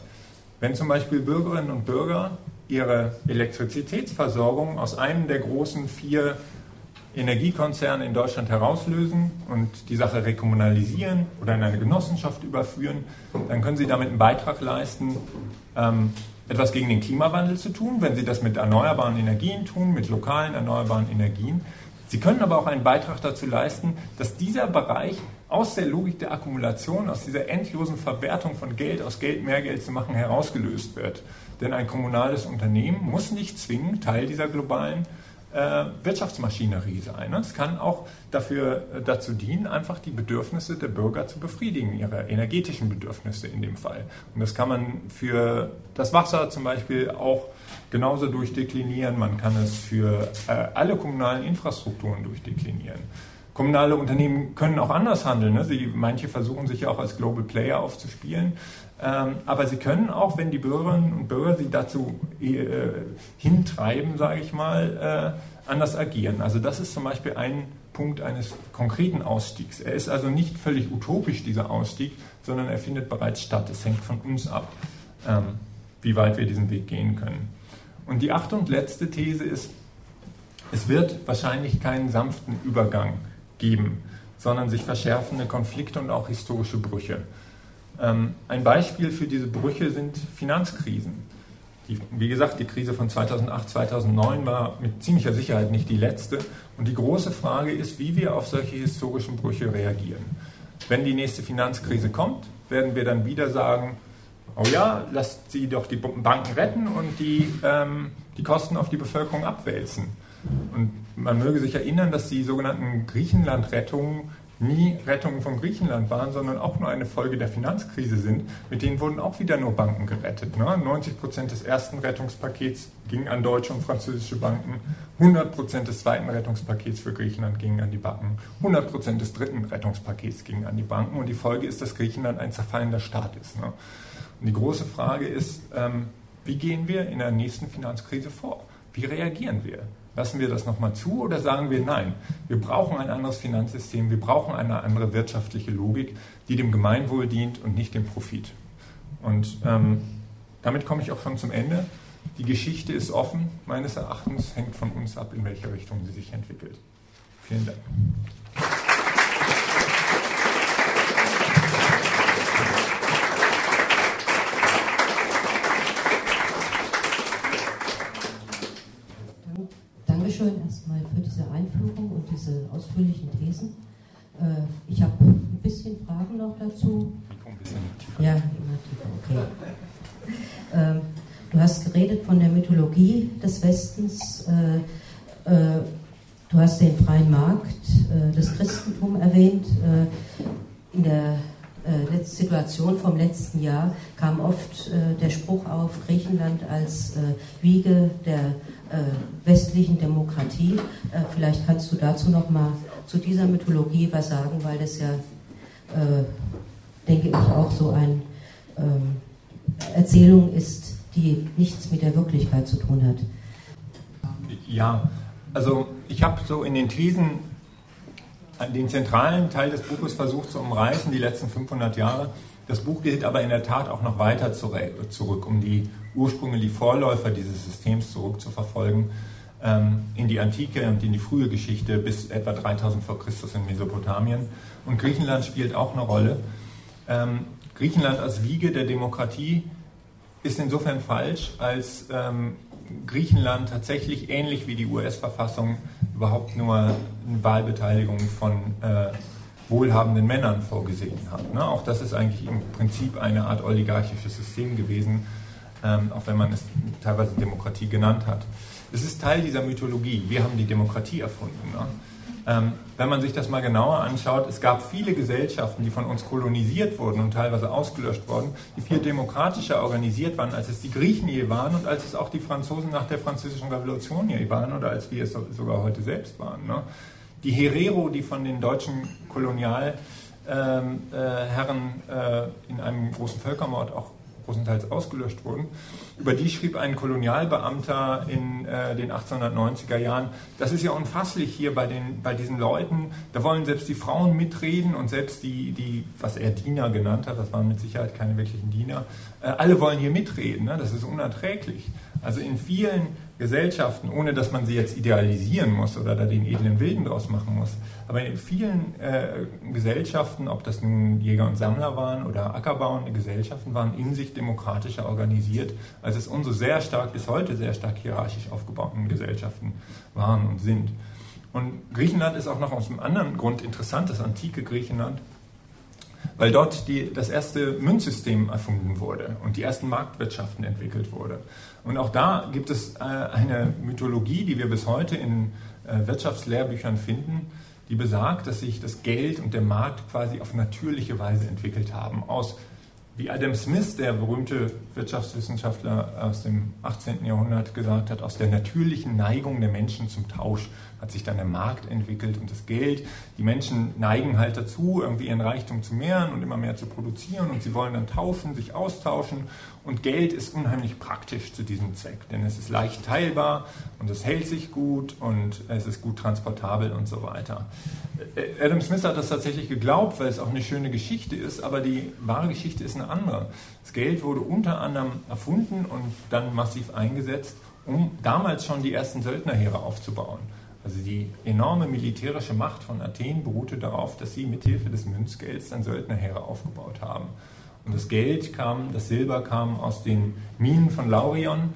Wenn zum Beispiel Bürgerinnen und Bürger ihre Elektrizitätsversorgung aus einem der großen vier Energiekonzerne in Deutschland herauslösen und die Sache rekommunalisieren oder in eine Genossenschaft überführen, dann können sie damit einen Beitrag leisten, ähm, etwas gegen den Klimawandel zu tun, wenn Sie das mit erneuerbaren Energien tun, mit lokalen erneuerbaren Energien. Sie können aber auch einen Beitrag dazu leisten, dass dieser Bereich aus der Logik der Akkumulation, aus dieser endlosen Verwertung von Geld, aus Geld mehr Geld zu machen, herausgelöst wird. Denn ein kommunales Unternehmen muss nicht zwingend Teil dieser globalen äh, Wirtschaftsmaschinerie sein. Es kann auch dafür, äh, dazu dienen, einfach die Bedürfnisse der Bürger zu befriedigen, ihre energetischen Bedürfnisse in dem Fall. Und das kann man für das Wasser zum Beispiel auch genauso durchdeklinieren. Man kann es für äh, alle kommunalen Infrastrukturen durchdeklinieren. Kommunale Unternehmen können auch anders handeln. Ne? Sie, manche versuchen sich ja auch als Global Player aufzuspielen. Ähm, aber sie können auch, wenn die Bürgerinnen und Bürger sie dazu äh, hintreiben, sage ich mal, äh, anders agieren. Also das ist zum Beispiel ein Punkt eines konkreten Ausstiegs. Er ist also nicht völlig utopisch, dieser Ausstieg, sondern er findet bereits statt. Es hängt von uns ab, ähm, wie weit wir diesen Weg gehen können. Und die achte und letzte These ist, es wird wahrscheinlich keinen sanften Übergang geben, sondern sich verschärfende Konflikte und auch historische Brüche. Ähm, ein Beispiel für diese Brüche sind Finanzkrisen. Die, wie gesagt, die Krise von 2008, 2009 war mit ziemlicher Sicherheit nicht die letzte. Und die große Frage ist, wie wir auf solche historischen Brüche reagieren. Wenn die nächste Finanzkrise kommt, werden wir dann wieder sagen, oh ja, lasst sie doch die Banken retten und die, ähm, die Kosten auf die Bevölkerung abwälzen. Und man möge sich erinnern, dass die sogenannten Griechenland-Rettungen nie Rettungen von Griechenland waren, sondern auch nur eine Folge der Finanzkrise sind. Mit denen wurden auch wieder nur Banken gerettet. Ne? 90 Prozent des ersten Rettungspakets gingen an deutsche und französische Banken, 100 Prozent des zweiten Rettungspakets für Griechenland gingen an die Banken, 100 Prozent des dritten Rettungspakets gingen an die Banken. Und die Folge ist, dass Griechenland ein zerfallender Staat ist. Ne? Und die große Frage ist, ähm, wie gehen wir in der nächsten Finanzkrise vor? Wie reagieren wir? Lassen wir das nochmal zu oder sagen wir nein? Wir brauchen ein anderes Finanzsystem, wir brauchen eine andere wirtschaftliche Logik, die dem Gemeinwohl dient und nicht dem Profit. Und ähm, damit komme ich auch schon zum Ende. Die Geschichte ist offen. Meines Erachtens hängt von uns ab, in welche Richtung sie sich entwickelt. Vielen Dank. diese ausführlichen Thesen. Äh, ich habe ein bisschen Fragen noch dazu. Ja, immer tiefer, okay. Ähm, du hast geredet von der Mythologie des Westens. Äh, äh, du hast den freien Markt, das Christentum erwähnt. In der Situation vom letzten Jahr kam oft der Spruch auf, Griechenland als Wiege der westlichen Demokratie. Äh, vielleicht kannst du dazu noch mal zu dieser Mythologie was sagen, weil das ja, äh, denke ich, auch so eine ähm, Erzählung ist, die nichts mit der Wirklichkeit zu tun hat. Ja, also ich habe so in den Thesen den zentralen Teil des Buches versucht zu umreißen, die letzten 500 Jahre. Das Buch geht aber in der Tat auch noch weiter zurück, um die Ursprünge, die Vorläufer dieses Systems zurückzuverfolgen, ähm, in die Antike und in die frühe Geschichte bis etwa 3000 vor Christus in Mesopotamien. Und Griechenland spielt auch eine Rolle. Ähm, Griechenland als Wiege der Demokratie ist insofern falsch, als ähm, Griechenland tatsächlich ähnlich wie die US-Verfassung überhaupt nur eine Wahlbeteiligung von äh, wohlhabenden Männern vorgesehen hat. Ne? Auch das ist eigentlich im Prinzip eine Art oligarchisches System gewesen, ähm, auch wenn man es teilweise Demokratie genannt hat. Es ist Teil dieser Mythologie. Wir haben die Demokratie erfunden. Ne? Ähm, wenn man sich das mal genauer anschaut, es gab viele Gesellschaften, die von uns kolonisiert wurden und teilweise ausgelöscht wurden, die viel demokratischer organisiert waren, als es die Griechen je waren und als es auch die Franzosen nach der Französischen Revolution je waren oder als wir es sogar heute selbst waren. Ne? Die Herero, die von den deutschen Kolonialherren äh, äh, in einem großen Völkermord auch großenteils ausgelöscht wurden. Über die schrieb ein Kolonialbeamter in äh, den 1890er Jahren, das ist ja unfasslich hier bei, den, bei diesen Leuten, da wollen selbst die Frauen mitreden und selbst die, die, was er Diener genannt hat, das waren mit Sicherheit keine wirklichen Diener, äh, alle wollen hier mitreden, ne? das ist unerträglich. Also in vielen Gesellschaften, ohne dass man sie jetzt idealisieren muss oder da den edlen Wilden draus machen muss. Aber in vielen äh, Gesellschaften, ob das nun Jäger und Sammler waren oder ackerbauende Gesellschaften, waren in sich demokratischer organisiert, als es unsere sehr stark, bis heute sehr stark hierarchisch aufgebauten Gesellschaften waren und sind. Und Griechenland ist auch noch aus einem anderen Grund interessant, das antike Griechenland, weil dort die, das erste Münzsystem erfunden wurde und die ersten Marktwirtschaften entwickelt wurde. Und auch da gibt es äh, eine Mythologie, die wir bis heute in äh, Wirtschaftslehrbüchern finden, die besagt, dass sich das Geld und der Markt quasi auf natürliche Weise entwickelt haben. Aus, wie Adam Smith, der berühmte Wirtschaftswissenschaftler aus dem 18. Jahrhundert, gesagt hat, aus der natürlichen Neigung der Menschen zum Tausch hat sich dann der Markt entwickelt und das Geld. Die Menschen neigen halt dazu, irgendwie ihren Reichtum zu mehren und immer mehr zu produzieren und sie wollen dann tauschen, sich austauschen und Geld ist unheimlich praktisch zu diesem Zweck, denn es ist leicht teilbar und es hält sich gut und es ist gut transportabel und so weiter. Äh, Adam Smith hat das tatsächlich geglaubt, weil es auch eine schöne Geschichte ist, aber die wahre Geschichte ist eine andere. Das Geld wurde unter anderem erfunden und dann massiv eingesetzt, um damals schon die ersten Söldnerheere aufzubauen. Also die enorme militärische Macht von Athen beruhte darauf, dass sie mithilfe des Münzgelds dann Söldnerheere aufgebaut haben. Und das Geld kam, das Silber kam aus den Minen von Laurion,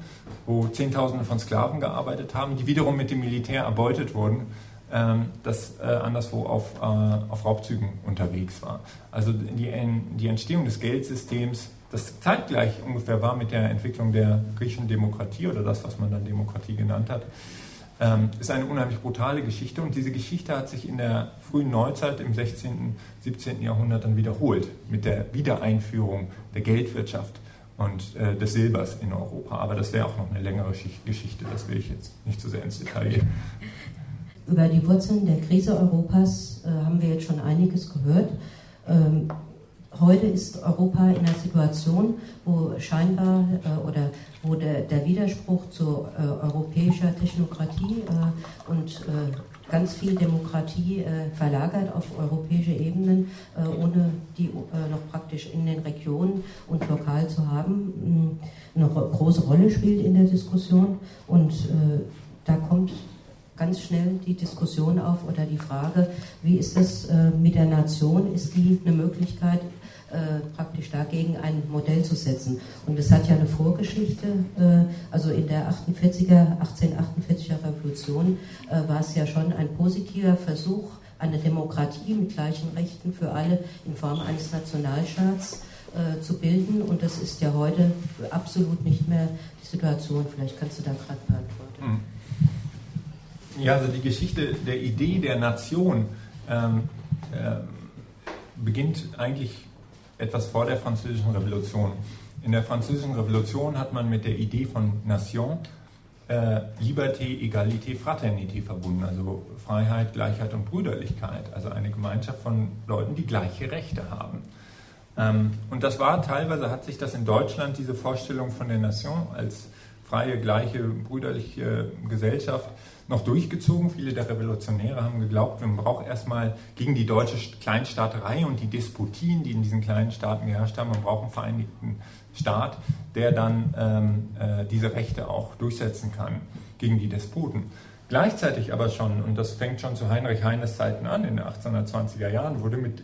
wo Zehntausende von Sklaven gearbeitet haben, die wiederum mit dem Militär erbeutet wurden, ähm, das äh, anderswo auf, äh, auf Raubzügen unterwegs war. Also die, die Entstehung des Geldsystems, das zeitgleich ungefähr war mit der Entwicklung der griechischen Demokratie oder das, was man dann Demokratie genannt hat, ähm, ist eine unheimlich brutale Geschichte und diese Geschichte hat sich in der frühen Neuzeit im 16., 17. Jahrhundert dann wiederholt mit der Wiedereinführung der Geldwirtschaft und äh, des Silbers in Europa. Aber das wäre auch noch eine längere Geschichte, das will ich jetzt nicht zu so sehr ins Detail gehen. Über die Wurzeln der Krise Europas äh, haben wir jetzt schon einiges gehört. Ähm, heute ist Europa in einer Situation, wo scheinbar äh, oder wo der, der Widerspruch zu äh, europäischer Technokratie äh, und äh, ganz viel Demokratie äh, verlagert auf europäische Ebenen, äh, ohne die noch praktisch in den Regionen und lokal zu haben, mh, eine große Rolle spielt in der Diskussion. Und da kommt ganz schnell die Diskussion auf oder die Frage, wie ist es mit der Nation? Ist die eine Möglichkeit, äh, praktisch dagegen ein Modell zu setzen. Und es hat ja eine Vorgeschichte, äh, also in der 48er, 1848er Revolution äh, war es ja schon ein positiver Versuch, eine Demokratie mit gleichen Rechten für alle in Form eines Nationalstaats äh, zu bilden. Und das ist ja heute absolut nicht mehr die Situation. Vielleicht kannst du da gerade beantworten. Hm. Ja, also die Geschichte der Idee der Nation ähm, äh, beginnt eigentlich etwas vor der Französischen Revolution. In der Französischen Revolution hat man mit der Idee von Nation äh, Liberté, Egalité, Fraternité verbunden, also Freiheit, Gleichheit und Brüderlichkeit, also eine Gemeinschaft von Leuten, die gleiche Rechte haben. Ähm, und das war teilweise, hat sich das in Deutschland, diese Vorstellung von der Nation als freie, gleiche, brüderliche Gesellschaft noch durchgezogen. Viele der Revolutionäre haben geglaubt, man braucht erstmal gegen die deutsche Kleinstaaterei und die Disputien, die in diesen kleinen Staaten geherrscht haben, man braucht einen vereinigten Staat, der dann ähm, äh, diese Rechte auch durchsetzen kann gegen die Desputen. Gleichzeitig aber schon, und das fängt schon zu Heinrich Heines Zeiten an, in den 1820er Jahren, wurde mit,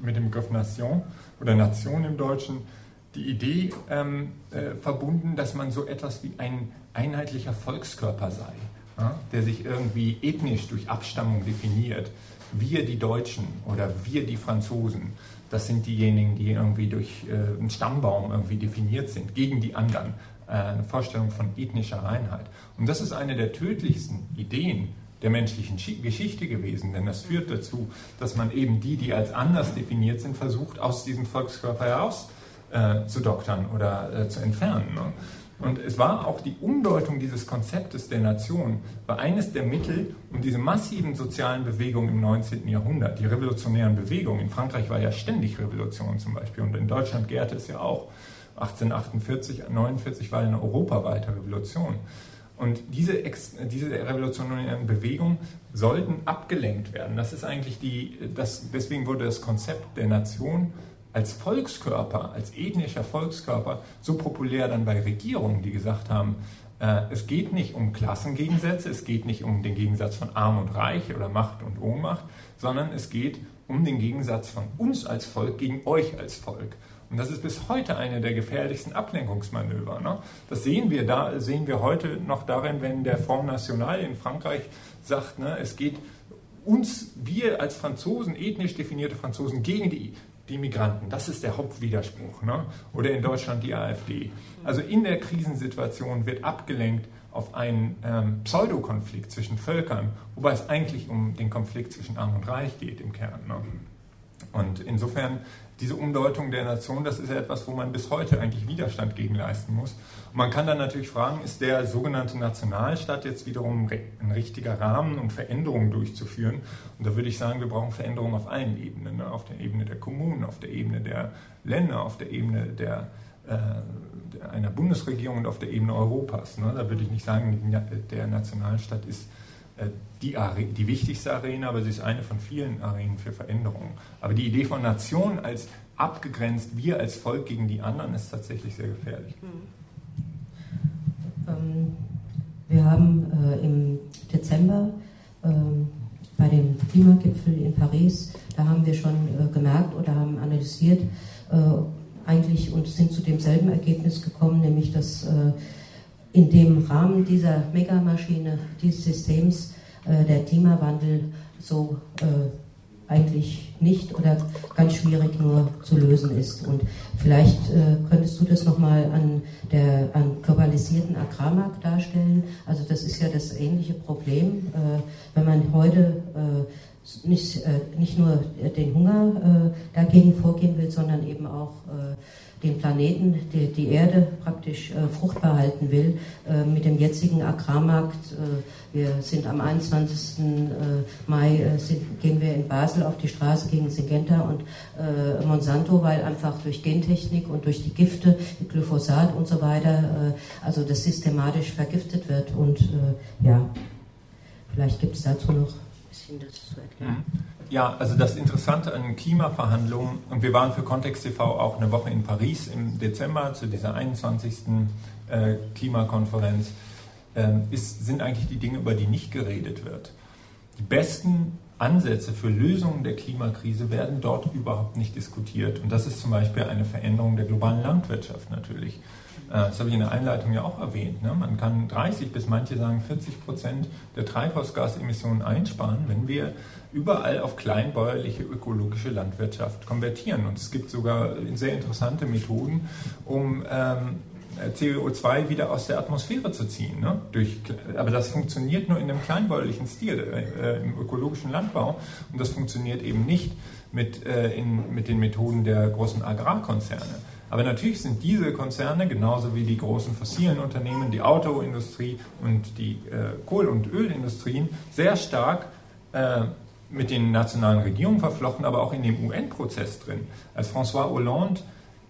mit dem Begriff Nation oder Nation im Deutschen die Idee ähm, äh, verbunden, dass man so etwas wie ein einheitlicher Volkskörper sei, der sich irgendwie ethnisch durch Abstammung definiert. Wir die Deutschen oder wir die Franzosen, das sind diejenigen, die irgendwie durch äh, einen Stammbaum irgendwie definiert sind, gegen die anderen. Äh, eine Vorstellung von ethnischer Reinheit. Und das ist eine der tödlichsten Ideen der menschlichen Geschichte gewesen, denn das führt dazu, dass man eben die, die als anders definiert sind, versucht, aus diesem Volkskörper heraus äh, zu doktern oder äh, zu entfernen. Ne? Und es war auch die Umdeutung dieses Konzeptes der Nation, war eines der Mittel, um diese massiven sozialen Bewegungen im 19. Jahrhundert, die revolutionären Bewegungen, in Frankreich war ja ständig Revolution zum Beispiel und in Deutschland gärte es ja auch, 1848, 49 war eine europaweite Revolution. Und diese, diese revolutionären Bewegungen sollten abgelenkt werden. Das ist eigentlich die, das, deswegen wurde das Konzept der Nation als Volkskörper, als ethnischer Volkskörper so populär dann bei Regierungen, die gesagt haben, äh, es geht nicht um Klassengegensätze, es geht nicht um den Gegensatz von Arm und Reich oder Macht und Ohnmacht, sondern es geht um den Gegensatz von uns als Volk gegen euch als Volk. Und das ist bis heute eine der gefährlichsten Ablenkungsmanöver. Ne? Das sehen wir da, sehen wir heute noch darin, wenn der Front National in Frankreich sagt, ne, es geht uns, wir als Franzosen, ethnisch definierte Franzosen, gegen die, die Migranten. Das ist der Hauptwiderspruch. Ne? Oder in Deutschland die AfD. Also in der Krisensituation wird abgelenkt auf einen ähm, Pseudokonflikt zwischen Völkern, wobei es eigentlich um den Konflikt zwischen Arm und Reich geht im Kern. Ne? Und insofern diese Umdeutung der Nation, das ist ja etwas, wo man bis heute eigentlich Widerstand gegen leisten muss. Und man kann dann natürlich fragen, ist der sogenannte Nationalstaat jetzt wiederum ein richtiger Rahmen, um Veränderungen durchzuführen? Und da würde ich sagen, wir brauchen Veränderungen auf allen Ebenen, ne? auf der Ebene der Kommunen, auf der Ebene der Länder, auf der Ebene der, äh, einer Bundesregierung und auf der Ebene Europas. Ne? Da würde ich nicht sagen, der Nationalstaat ist äh, die, die wichtigste Arena, aber sie ist eine von vielen Arenen für Veränderungen. Aber die Idee von Nation als abgegrenzt, wir als Volk gegen die anderen, ist tatsächlich sehr gefährlich. Ähm, wir haben äh, im Dezember äh, bei dem Klimagipfel in Paris, da haben wir schon äh, gemerkt oder haben analysiert, eigentlich und sind zu demselben Ergebnis gekommen, nämlich dass in dem Rahmen dieser Megamaschine, dieses Systems, äh, der Klimawandel so äh, eigentlich nicht oder ganz schwierig nur zu lösen ist. Und vielleicht äh, könntest du das nochmal an der an globalisierten Agrarmarkt darstellen. Also das ist ja das ähnliche Problem, äh, wenn man heute äh, nicht, äh, nicht nur den Hunger dagegen vorgehen will, sondern eben auch den Planeten, die, die Erde praktisch äh, fruchtbar halten will, äh, mit dem jetzigen Agrarmarkt. Äh, wir sind am 21. Äh, Mai, äh, sind, gehen wir in Basel auf die Straße gegen Syngenta und äh, Monsanto, weil einfach durch Gentechnik und durch die Gifte, Glyphosat und so weiter, also das systematisch vergiftet wird. Und ja, vielleicht gibt es dazu noch ein bisschen das zu erklären. Mhm. Ja, also das Interessante an Klimaverhandlungen, und wir waren für Kontext TV auch eine Woche in Paris im Dezember zu dieser 21. Äh, Klimakonferenz, äh, ist, sind eigentlich die Dinge, über die nicht geredet wird. Die besten Ansätze für Lösungen der Klimakrise werden dort überhaupt nicht diskutiert. Und das ist zum Beispiel eine Veränderung der globalen Landwirtschaft natürlich. Äh, das habe ich in der Einleitung ja auch erwähnt. Ne? Man kann 30 bis manche sagen 40 Prozent der Treibhausgasemissionen einsparen, wenn wir überall auf kleinbäuerliche ökologische Landwirtschaft konvertieren. Und es gibt sogar sehr interessante Methoden, um ähm, CO2 wieder aus der Atmosphäre zu ziehen. Ne? Durch, aber das funktioniert nur in einem kleinbäuerlichen Stil, äh, im ökologischen Landbau. Und das funktioniert eben nicht mit, äh, in, mit den Methoden der großen Agrarkonzerne. Aber natürlich sind diese Konzerne, genauso wie die großen fossilen Unternehmen, die Autoindustrie und die äh, Kohl- und Ölindustrien, sehr stark äh, mit den nationalen Regierungen verflochten, aber auch in dem UN-Prozess drin. Als François Hollande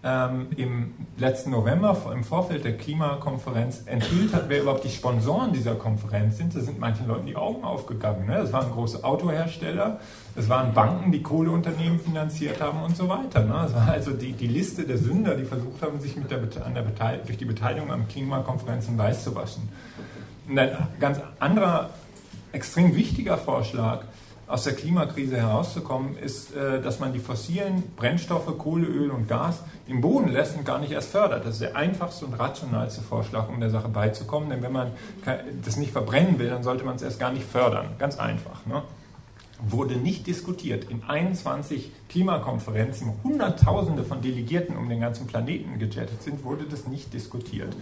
ähm, im letzten November im Vorfeld der Klimakonferenz enthüllt hat, wer überhaupt die Sponsoren dieser Konferenz sind, da sind manchen Leuten die Augen aufgegangen. Ne? Das waren große Autohersteller, es waren Banken, die Kohleunternehmen finanziert haben und so weiter. Ne? Das war also die, die Liste der Sünder, die versucht haben, sich mit der, an der durch die Beteiligung an Klimakonferenzen weiß zu waschen. Und ein ganz anderer, extrem wichtiger Vorschlag aus der Klimakrise herauszukommen, ist, äh, dass man die fossilen Brennstoffe, Kohle, Öl und Gas im Boden lässt und gar nicht erst fördert. Das ist der einfachste und rationalste Vorschlag, um der Sache beizukommen. Denn wenn man das nicht verbrennen will, dann sollte man es erst gar nicht fördern. Ganz einfach. Ne? Wurde nicht diskutiert. In 21 Klimakonferenzen, wo Hunderttausende von Delegierten um den ganzen Planeten gejettet sind, wurde das nicht diskutiert.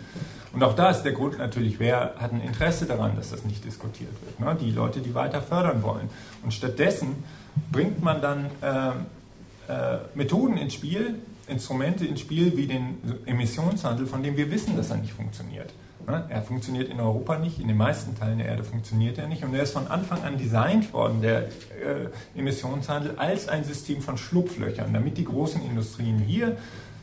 Und auch da ist der Grund natürlich, wer hat ein Interesse daran, dass das nicht diskutiert wird? Ne? Die Leute, die weiter fördern wollen. Und stattdessen bringt man dann äh, äh, Methoden ins Spiel, Instrumente ins Spiel wie den Emissionshandel, von dem wir wissen, dass er nicht funktioniert. Ne? Er funktioniert in Europa nicht, in den meisten Teilen der Erde funktioniert er nicht und er ist von Anfang an designt worden, der äh, Emissionshandel, als ein System von Schlupflöchern, damit die großen Industrien hier,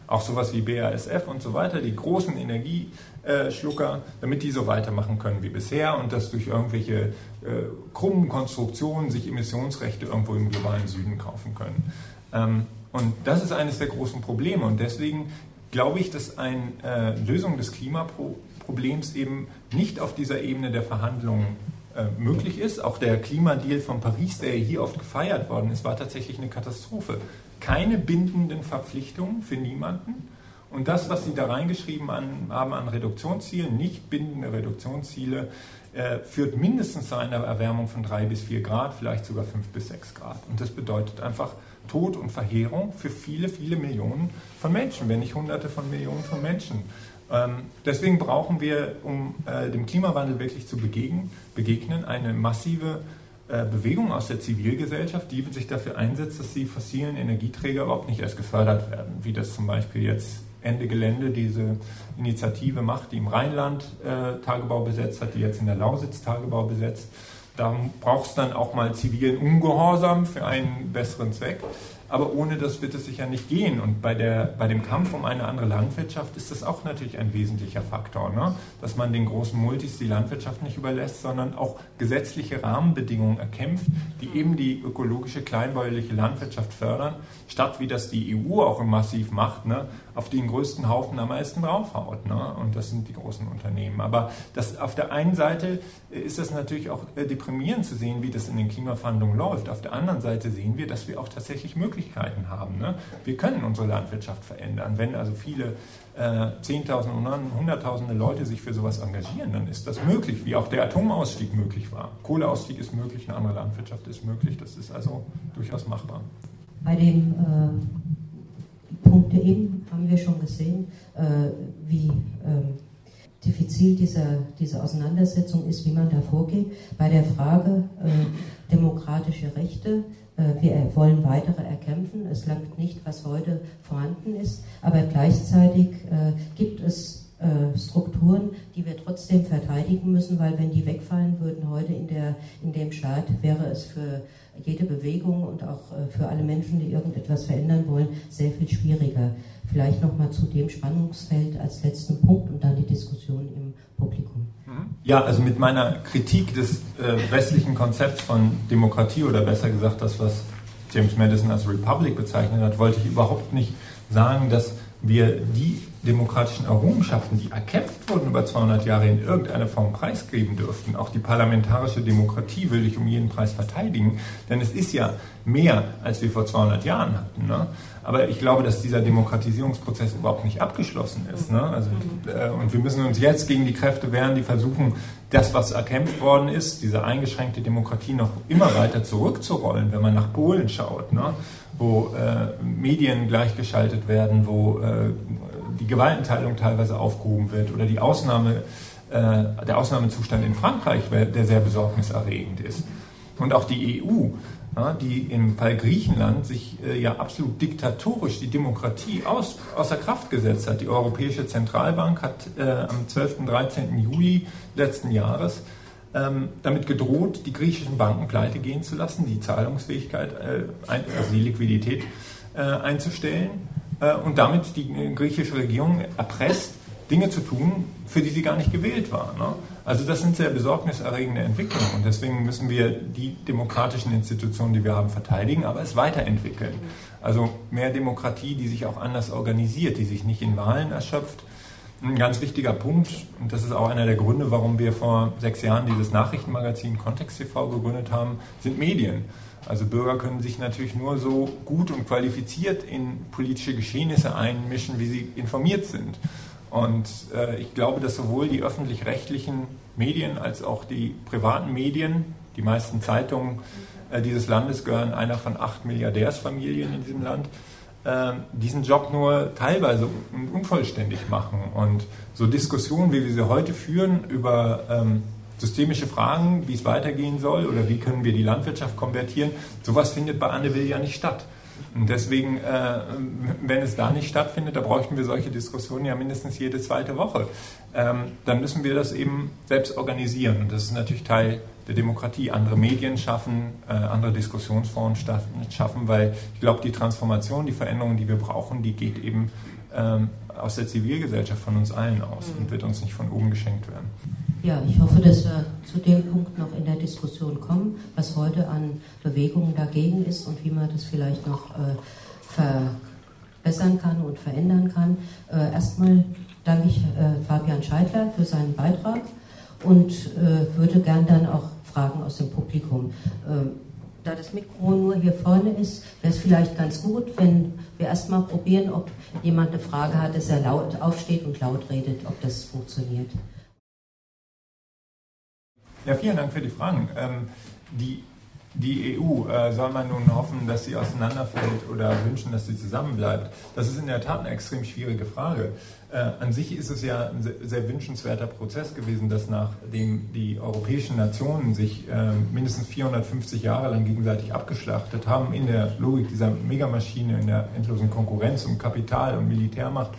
auch sowas wie BASF und so weiter, die großen Energieschlucker, damit die so weitermachen können wie bisher und dass durch irgendwelche äh, krummen Konstruktionen sich Emissionsrechte irgendwo im globalen Süden kaufen können. Ähm, und das ist eines der großen Probleme und deswegen glaube ich, dass eine äh, Lösung des Klimaproblems Problems eben nicht auf dieser Ebene der Verhandlungen äh, möglich ist. Auch der Klimadeal von Paris, der hier oft gefeiert worden ist, war tatsächlich eine Katastrophe. Keine bindenden Verpflichtungen für niemanden. Und das, was Sie da reingeschrieben haben an Reduktionszielen, nicht bindende Reduktionsziele, äh, führt mindestens zu einer Erwärmung von drei bis vier Grad, vielleicht sogar fünf bis sechs Grad. Und das bedeutet einfach Tod und Verheerung für viele, viele Millionen von Menschen, wenn nicht Hunderte von Millionen von Menschen. Ähm, deswegen brauchen wir, um äh, dem Klimawandel wirklich zu begegnen, begegnen eine massive äh, Bewegung aus der Zivilgesellschaft, die sich dafür einsetzt, dass die fossilen Energieträger überhaupt nicht erst gefördert werden, wie das zum Beispiel jetzt Ende Gelände diese Initiative macht, die im Rheinland äh, Tagebau besetzt hat, die jetzt in der Lausitz Tagebau besetzt. Da braucht es dann auch mal zivilen Ungehorsam für einen besseren Zweck aber ohne das wird es sicher nicht gehen. Und bei, der, bei dem Kampf um eine andere Landwirtschaft ist das auch natürlich ein wesentlicher Faktor, ne? dass man den großen Multis die Landwirtschaft nicht überlässt, sondern auch gesetzliche Rahmenbedingungen erkämpft, die eben die ökologische, kleinbäuerliche Landwirtschaft fördern, statt wie das die EU auch massiv macht, ne? auf den größten Haufen am meisten draufhaut. Ne? Und das sind die großen Unternehmen. Aber das, auf der einen Seite ist das natürlich auch äh, deprimierend zu sehen, wie das in den Klimaverhandlungen läuft. Auf der anderen Seite sehen wir, dass wir auch tatsächlich Möglichkeiten Möglichkeiten haben. Ne? Wir können unsere Landwirtschaft verändern. Wenn also viele äh, Zehntausende und Hunderttausende Leute sich für sowas engagieren, dann ist das möglich, wie auch der Atomausstieg möglich war. Kohleausstieg ist möglich, eine andere Landwirtschaft ist möglich. Das ist also durchaus machbar. Bei dem äh, Punkt eben haben wir schon gesehen, äh, wie äh, diffizil diese, diese Auseinandersetzung ist, wie man da vorgeht. Bei der Frage äh, demokratische Rechte wir wollen weitere erkämpfen. Es langt nicht, was heute vorhanden ist, aber gleichzeitig äh, gibt es äh, Strukturen, die wir trotzdem verteidigen müssen, weil wenn die wegfallen würden heute in, der, in dem Staat, wäre es für jede Bewegung und auch für alle Menschen, die irgendetwas verändern wollen, sehr viel schwieriger. Vielleicht nochmal zu dem Spannungsfeld als letzten Punkt und dann die Diskussion im Publikum. Ja, also mit meiner Kritik des äh, westlichen Konzepts von Demokratie oder besser gesagt das, was James Madison als Republic bezeichnet hat, wollte ich überhaupt nicht sagen, dass wir die demokratischen Errungenschaften, die erkämpft wurden über 200 Jahre, in irgendeiner Form preisgeben dürften. Auch die parlamentarische Demokratie will ich um jeden Preis verteidigen, denn es ist ja mehr, als wir vor 200 Jahren hatten. Ne? Aber ich glaube, dass dieser Demokratisierungsprozess überhaupt nicht abgeschlossen ist. Ne? Also, äh, und wir müssen uns jetzt gegen die Kräfte wehren, die versuchen, das, was erkämpft worden ist, diese eingeschränkte Demokratie noch immer weiter zurückzurollen, wenn man nach Polen schaut, ne? wo äh, Medien gleichgeschaltet werden, wo äh, die Gewaltenteilung teilweise aufgehoben wird oder die Ausnahme, äh, der Ausnahmezustand in Frankreich, der sehr besorgniserregend ist. Und auch die EU die im Fall Griechenland sich äh, ja absolut diktatorisch die Demokratie aus, außer Kraft gesetzt hat. Die Europäische Zentralbank hat äh, am 12. und 13. Juli letzten Jahres ähm, damit gedroht, die griechischen Banken pleite gehen zu lassen, die Zahlungsfähigkeit, äh, also die Liquidität einzustellen und damit die griechische Regierung erpresst, Dinge zu tun, für die sie gar nicht gewählt war. Also das sind sehr besorgniserregende Entwicklungen und deswegen müssen wir die demokratischen Institutionen, die wir haben, verteidigen, aber es weiterentwickeln. Also mehr Demokratie, die sich auch anders organisiert, die sich nicht in Wahlen erschöpft, Ein ganz wichtiger Punkt, und das ist auch einer der Gründe, warum wir vor sechs Jahren dieses Nachrichtenmagazin Kontext TV gegründet haben, sind Medien. Also Bürger können sich natürlich nur so gut und qualifiziert in politische Geschehnisse einmischen, wie sie informiert sind. Und äh, ich glaube, dass sowohl die öffentlich-rechtlichen Medien als auch die privaten Medien, die meisten Zeitungen äh, dieses Landes gehören einer von acht Milliardärsfamilien in diesem Land, äh, diesen Job nur teilweise unvollständig machen. Und so Diskussionen, wie wir sie heute führen über ähm, systemische Fragen, wie es weitergehen soll oder wie können wir die Landwirtschaft konvertieren, sowas findet bei Anne Will ja nicht statt. Und deswegen, äh, wenn es da nicht stattfindet, da bräuchten wir solche Diskussionen ja mindestens jede zweite Woche. Ähm, dann müssen wir das eben selbst organisieren. Und das ist natürlich Teil der Demokratie. Andere Medien schaffen, äh, andere Diskussionsformen schaffen, weil ich glaube, die Transformation, die Veränderung, die wir brauchen, die geht eben ähm, aus der Zivilgesellschaft von uns allen aus und wird uns nicht von oben geschenkt werden. Ja, ich hoffe, dass wir zu dem Punkt noch in der Diskussion kommen, was heute an Bewegungen dagegen ist und wie man das vielleicht noch äh, verbessern kann und verändern kann. Äh, erstmal danke ich äh, Fabian Scheidler für seinen Beitrag und äh, würde gern dann auch Fragen aus dem Publikum. Ähm, da das Mikro nur hier vorne ist, wäre es vielleicht ganz gut, wenn wir erstmal probieren, ob jemand eine Frage hat, dass er laut aufsteht und laut redet, ob das funktioniert. Ja, vielen Dank für die Fragen. Ähm, die, die EU, äh, soll man nun hoffen, dass sie auseinanderfällt oder wünschen, dass sie zusammenbleibt? Das ist in der Tat eine extrem schwierige Frage. Äh, an sich ist es ja ein sehr, sehr, wünschenswerter Prozess gewesen, dass nachdem die europäischen Nationen sich äh, mindestens 450 Jahre lang gegenseitig abgeschlachtet haben, in der Logik dieser Megamaschine, in der endlosen Konkurrenz um Kapital und Militärmacht,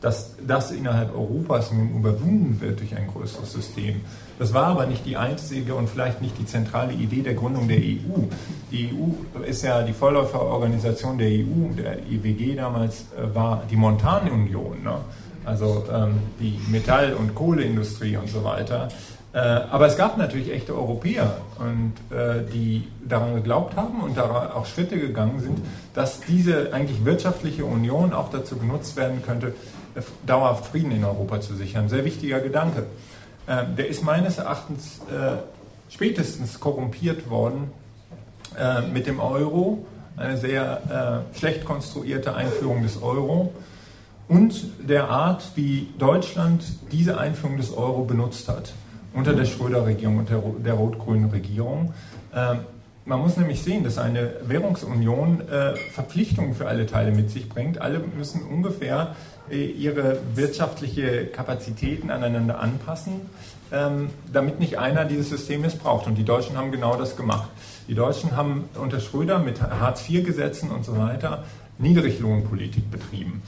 dass das innerhalb Europas nun überwunden wird durch ein größeres System. Das war aber nicht die einzige und vielleicht nicht die zentrale Idee der Gründung der EU. Die EU ist ja die Vorläuferorganisation der EU, der IWG damals äh, war die Montanunion, ne? also ähm, die Metall- und Kohleindustrie und so weiter. Äh, aber es gab natürlich echte Europäer, und, äh, die daran geglaubt haben und daran auch Schritte gegangen sind, dass diese eigentlich wirtschaftliche Union auch dazu genutzt werden könnte, dauerhaft Frieden in Europa zu sichern. Sehr wichtiger Gedanke. Ähm, der ist meines Erachtens äh, spätestens korrumpiert worden äh, mit dem Euro, eine sehr äh, schlecht konstruierte Einführung des Euro und der Art, wie Deutschland diese Einführung des Euro benutzt hat unter der Schröder-Regierung und der, der rot-grünen Regierung. Man muss nämlich sehen, dass eine Währungsunion äh, Verpflichtungen für alle Teile mit sich bringt. Alle müssen ungefähr äh, ihre wirtschaftliche Kapazitäten aneinander anpassen, ähm, damit nicht einer dieses System missbraucht. Und die Deutschen haben genau das gemacht. Die Deutschen haben unter Schröder mit Hartz-IV-Gesetzen und so weiter Niedriglohnpolitik betrieben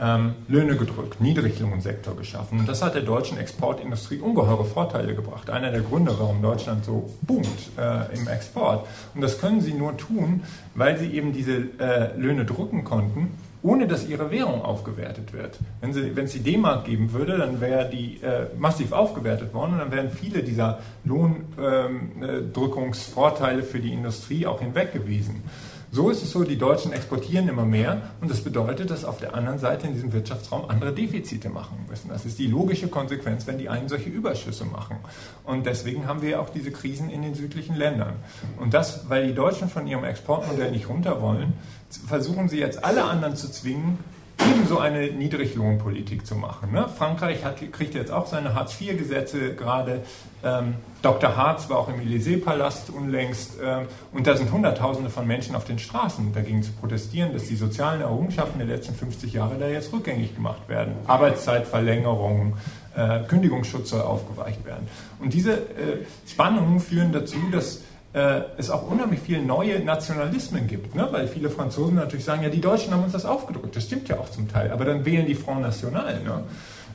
ähm, Löhne gedrückt, Niedriglohnsektor geschaffen. Und das hat der deutschen Exportindustrie ungeheure Vorteile gebracht. Einer der Gründe, warum Deutschland so boomt äh, im Export. Und das können sie nur tun, weil sie eben diese äh, Löhne drücken konnten ohne dass ihre Währung aufgewertet wird. Wenn, sie, wenn es die D-Mark geben würde, dann wäre die äh, massiv aufgewertet worden und dann wären viele dieser Lohndrückungsvorteile ähm, für die Industrie auch hinweg gewesen. So ist es so, die Deutschen exportieren immer mehr und das bedeutet, dass auf der anderen Seite in diesem Wirtschaftsraum andere Defizite machen müssen. Das ist die logische Konsequenz, wenn die einen solche Überschüsse machen. Und deswegen haben wir auch diese Krisen in den südlichen Ländern. Und das, weil die Deutschen von ihrem Exportmodell nicht runter wollen, versuchen sie jetzt alle anderen zu zwingen, ebenso eine Niedriglohnpolitik zu machen. Ne? Frankreich hat, kriegt jetzt auch seine Hartz-IV-Gesetze gerade. Ähm, Dr. Harz war auch im Élysée-Palast unlängst. Ähm, und da sind Hunderttausende von Menschen auf den Straßen dagegen zu protestieren, dass die sozialen Errungenschaften der letzten 50 Jahre da jetzt rückgängig gemacht werden. Arbeitszeitverlängerung, äh, Kündigungsschutz soll aufgeweicht werden. Und diese äh, Spannungen führen dazu, dass äh, es auch unheimlich viele neue Nationalismen gibt, ne? weil viele Franzosen natürlich sagen, ja, die Deutschen haben uns das aufgedrückt. Das stimmt ja auch zum Teil, aber dann wählen die Front National. Ne?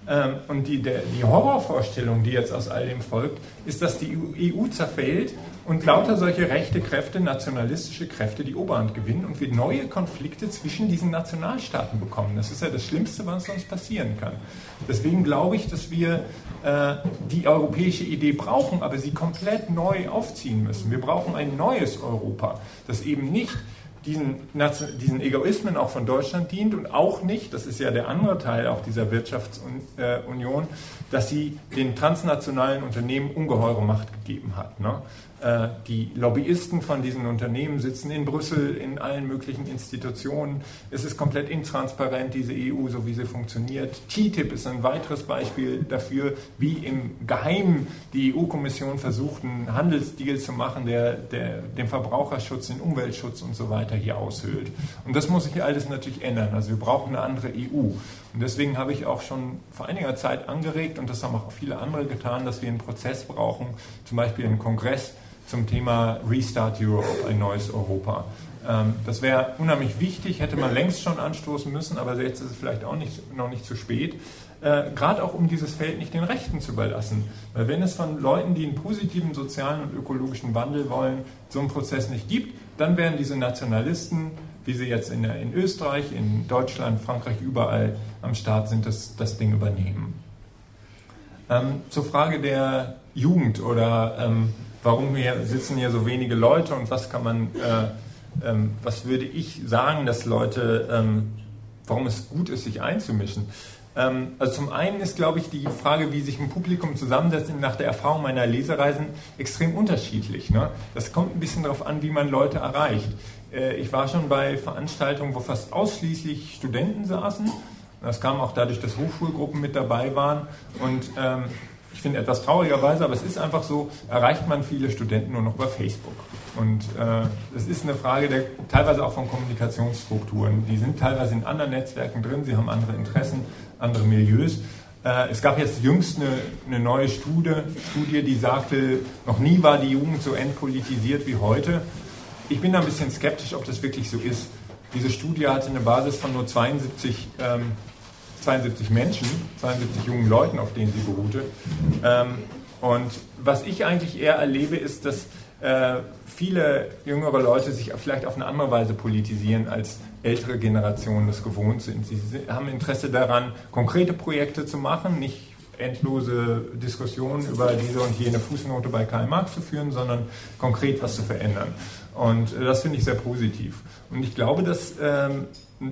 Ähm, und die, die Horrorvorstellung, die jetzt aus all dem folgt, ist, dass die EU zerfällt und lauter solche rechte Kräfte, nationalistische Kräfte die Oberhand gewinnen und wir neue Konflikte zwischen diesen Nationalstaaten bekommen. Das ist ja das Schlimmste, was uns passieren kann. Deswegen glaube ich, dass wir äh, die europäische Idee brauchen, aber sie komplett neu aufziehen müssen. Wir brauchen ein neues Europa, das eben nicht diesen, diesen Egoismen auch von Deutschland dient und auch nicht, das ist ja der andere Teil auch dieser Wirtschaftsunion, dass sie den transnationalen Unternehmen ungeheure Macht gegeben hat. Ne? Äh, die Lobbyisten von diesen Unternehmen sitzen in Brüssel in allen möglichen Institutionen. Es ist komplett intransparent, diese EU, so wie sie funktioniert. TTIP ist ein weiteres Beispiel dafür, wie im Geheimen die EU-Kommission versucht, einen Handelsdeal zu machen, der, der den Verbraucherschutz, den Umweltschutz und so weiter hier aushöhlt. Und das muss sich alles natürlich ändern. Also wir brauchen eine andere EU. Und deswegen habe ich auch schon vor einiger Zeit angeregt, und das haben auch viele andere getan, dass wir einen Prozess brauchen, zum Beispiel einen Kongress, zum Thema Restart Europe, ein neues Europa. Ähm, das wäre unheimlich wichtig, hätte man längst schon anstoßen müssen, aber jetzt ist es vielleicht auch nicht, noch nicht zu spät. Äh, Gerade auch um dieses Feld nicht den Rechten zu überlassen. Weil wenn es von Leuten, die einen positiven sozialen und ökologischen Wandel wollen, so einen Prozess nicht gibt, dann werden diese Nationalisten, wie sie jetzt in, in Österreich, in Deutschland, Frankreich, überall am Start sind, das, das Ding übernehmen. Ähm, zur Frage der Jugend oder ähm, warum hier sitzen hier so wenige Leute und was kann man, äh, ähm, was würde ich sagen, dass Leute, ähm, warum es gut ist, sich einzumischen. Ähm, also zum einen ist, glaube ich, die Frage, wie sich ein Publikum zusammensetzt, nach der Erfahrung meiner Lesereisen extrem unterschiedlich. Ne? Das kommt ein bisschen darauf an, wie man Leute erreicht. Äh, ich war schon bei Veranstaltungen, wo fast ausschließlich Studenten saßen. Das kam auch dadurch, dass Hochschulgruppen mit dabei waren. Und ähm, ich finde etwas traurigerweise, aber es ist einfach so, erreicht man viele Studenten nur noch über Facebook. Und äh, es ist eine Frage der, teilweise auch von Kommunikationsstrukturen. Die sind teilweise in anderen Netzwerken drin, sie haben andere Interessen, andere Milieus. Äh, es gab jetzt jüngst eine, eine neue Studie, Studie, die sagte, noch nie war die Jugend so entpolitisiert wie heute. Ich bin da ein bisschen skeptisch, ob das wirklich so ist. Diese Studie hatte eine Basis von nur 72 ähm, 72 Menschen, 72 jungen Leuten, auf denen sie beruhte. Ähm, und was ich eigentlich eher erlebe, ist, dass äh, viele jüngere Leute sich vielleicht auf eine andere Weise politisieren, als ältere Generationen das gewohnt sind. Sie haben Interesse daran, konkrete Projekte zu machen, nicht endlose Diskussionen über diese und jene Fußnote bei Karl Marx zu führen, sondern konkret was zu verändern. Und das finde ich sehr positiv. Und ich glaube, dass ähm,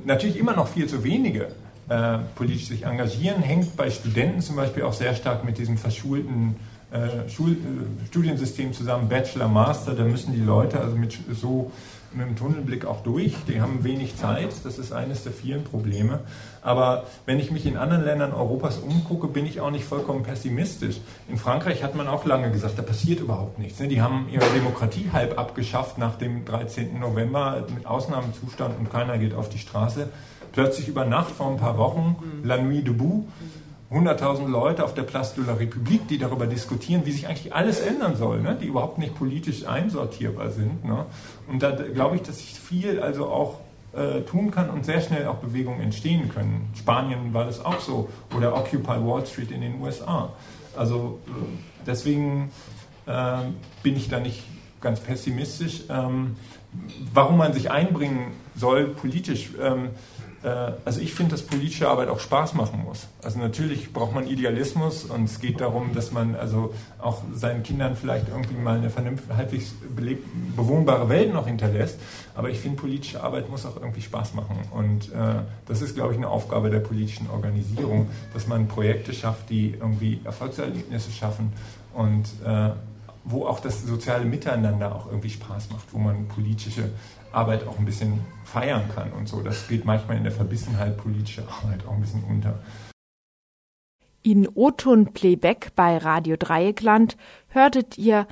natürlich immer noch viel zu wenige äh, politisch sich engagieren, hängt bei Studenten zum Beispiel auch sehr stark mit diesem verschulten äh, Schul äh, Studiensystem zusammen, Bachelor, Master, da müssen die Leute also mit so mit dem Tunnelblick auch durch, die haben wenig Zeit, das ist eines der vielen Probleme. Aber wenn ich mich in anderen Ländern Europas umgucke, bin ich auch nicht vollkommen pessimistisch. In Frankreich hat man auch lange gesagt, da passiert überhaupt nichts. Ne? Die haben ihre Demokratie halb abgeschafft nach dem 13. November mit Ausnahmezustand und keiner geht auf die Straße plötzlich über Nacht vor ein paar Wochen, mhm. La Nuit debout, 100.000 Leute auf der Place de la République, die darüber diskutieren, wie sich eigentlich alles ändern soll, ne? die überhaupt nicht politisch einsortierbar sind. Ne? Und da glaube ich, dass sich viel also auch äh, tun kann und sehr schnell auch Bewegungen entstehen können. Spanien war das auch so oder Occupy Wall Street in den USA. Also äh, deswegen äh, bin ich da nicht ganz pessimistisch. Ähm, warum man sich einbringen soll politisch, ähm, äh, also ich finde, dass politische Arbeit auch Spaß machen muss. Also natürlich braucht man Idealismus und es geht darum, dass man also auch seinen Kindern vielleicht irgendwie mal eine vernünftige, halbwegs bewohnbare Welt noch hinterlässt. Aber ich finde, politische Arbeit muss auch irgendwie Spaß machen. Und äh, das ist, glaube ich, eine Aufgabe der politischen Organisierung, dass man Projekte schafft, die irgendwie Erfolgserlebnisse schaffen und äh, wo auch das soziale Miteinander auch irgendwie Spaß macht, wo man politische Arbeit auch ein bisschen feiern kann und so. Das geht manchmal in der Verbissenheit politischer Arbeit auch ein bisschen unter. In O-Ton Playback bei Radio Dreieckland hörtet ihr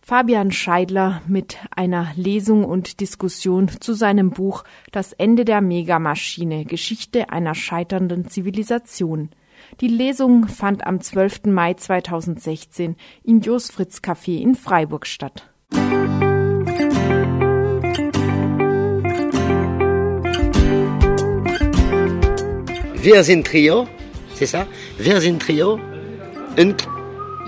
Fabian Scheidler mit einer Lesung und Diskussion zu seinem Buch Das Ende der Megamaschine Geschichte einer scheiternden Zivilisation. Die Lesung fand am 12. Mai 2016 im Jos Fritz Café in Freiburg statt. Wir sind Trio, c'est ça Wir sind Trio. Oncle.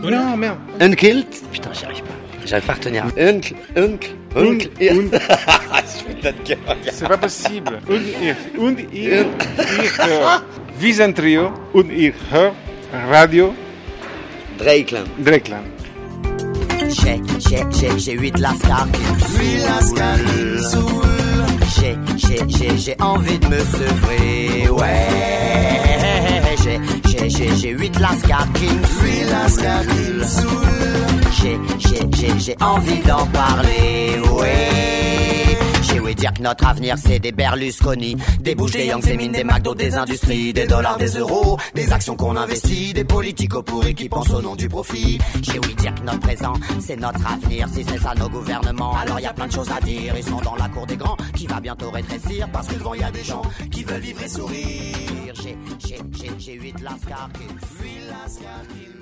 Non, merde. Oncle. Putain, j'y arrive pas. J'arrive pas à retenir. Oncle, oncle, oncle. C'est pas possible. Und ich, ich höre. Wir sind Trio und ich höre Radio Dreiklang. Dreiklang. Check, check, check, j'ai 8 lascar qui me saoule. J'ai, j'ai, j'ai, j'ai envie de me sevrer, ouais. J'ai, j'ai, j'ai, j'ai huit lascars qui me saoulent. J'ai, j'ai, j'ai, j'ai envie d'en parler, ouais. J'ai ouï dire que notre avenir c'est des Berlusconi, des bouches, des Young, des mines, des McDo, des industries, des dollars, des euros, des actions qu'on investit, des politiques pourris qui pensent au nom du profit. J'ai ouï dire que notre présent c'est notre avenir, si c'est ça nos gouvernements, alors y a plein de choses à dire. Ils sont dans la cour des grands qui va bientôt rétrécir parce que devant y a des gens qui veulent vivre et sourire. J'ai, j'ai, j'ai, j'ai huit lascars qui me suivent, lascars qui me sourient.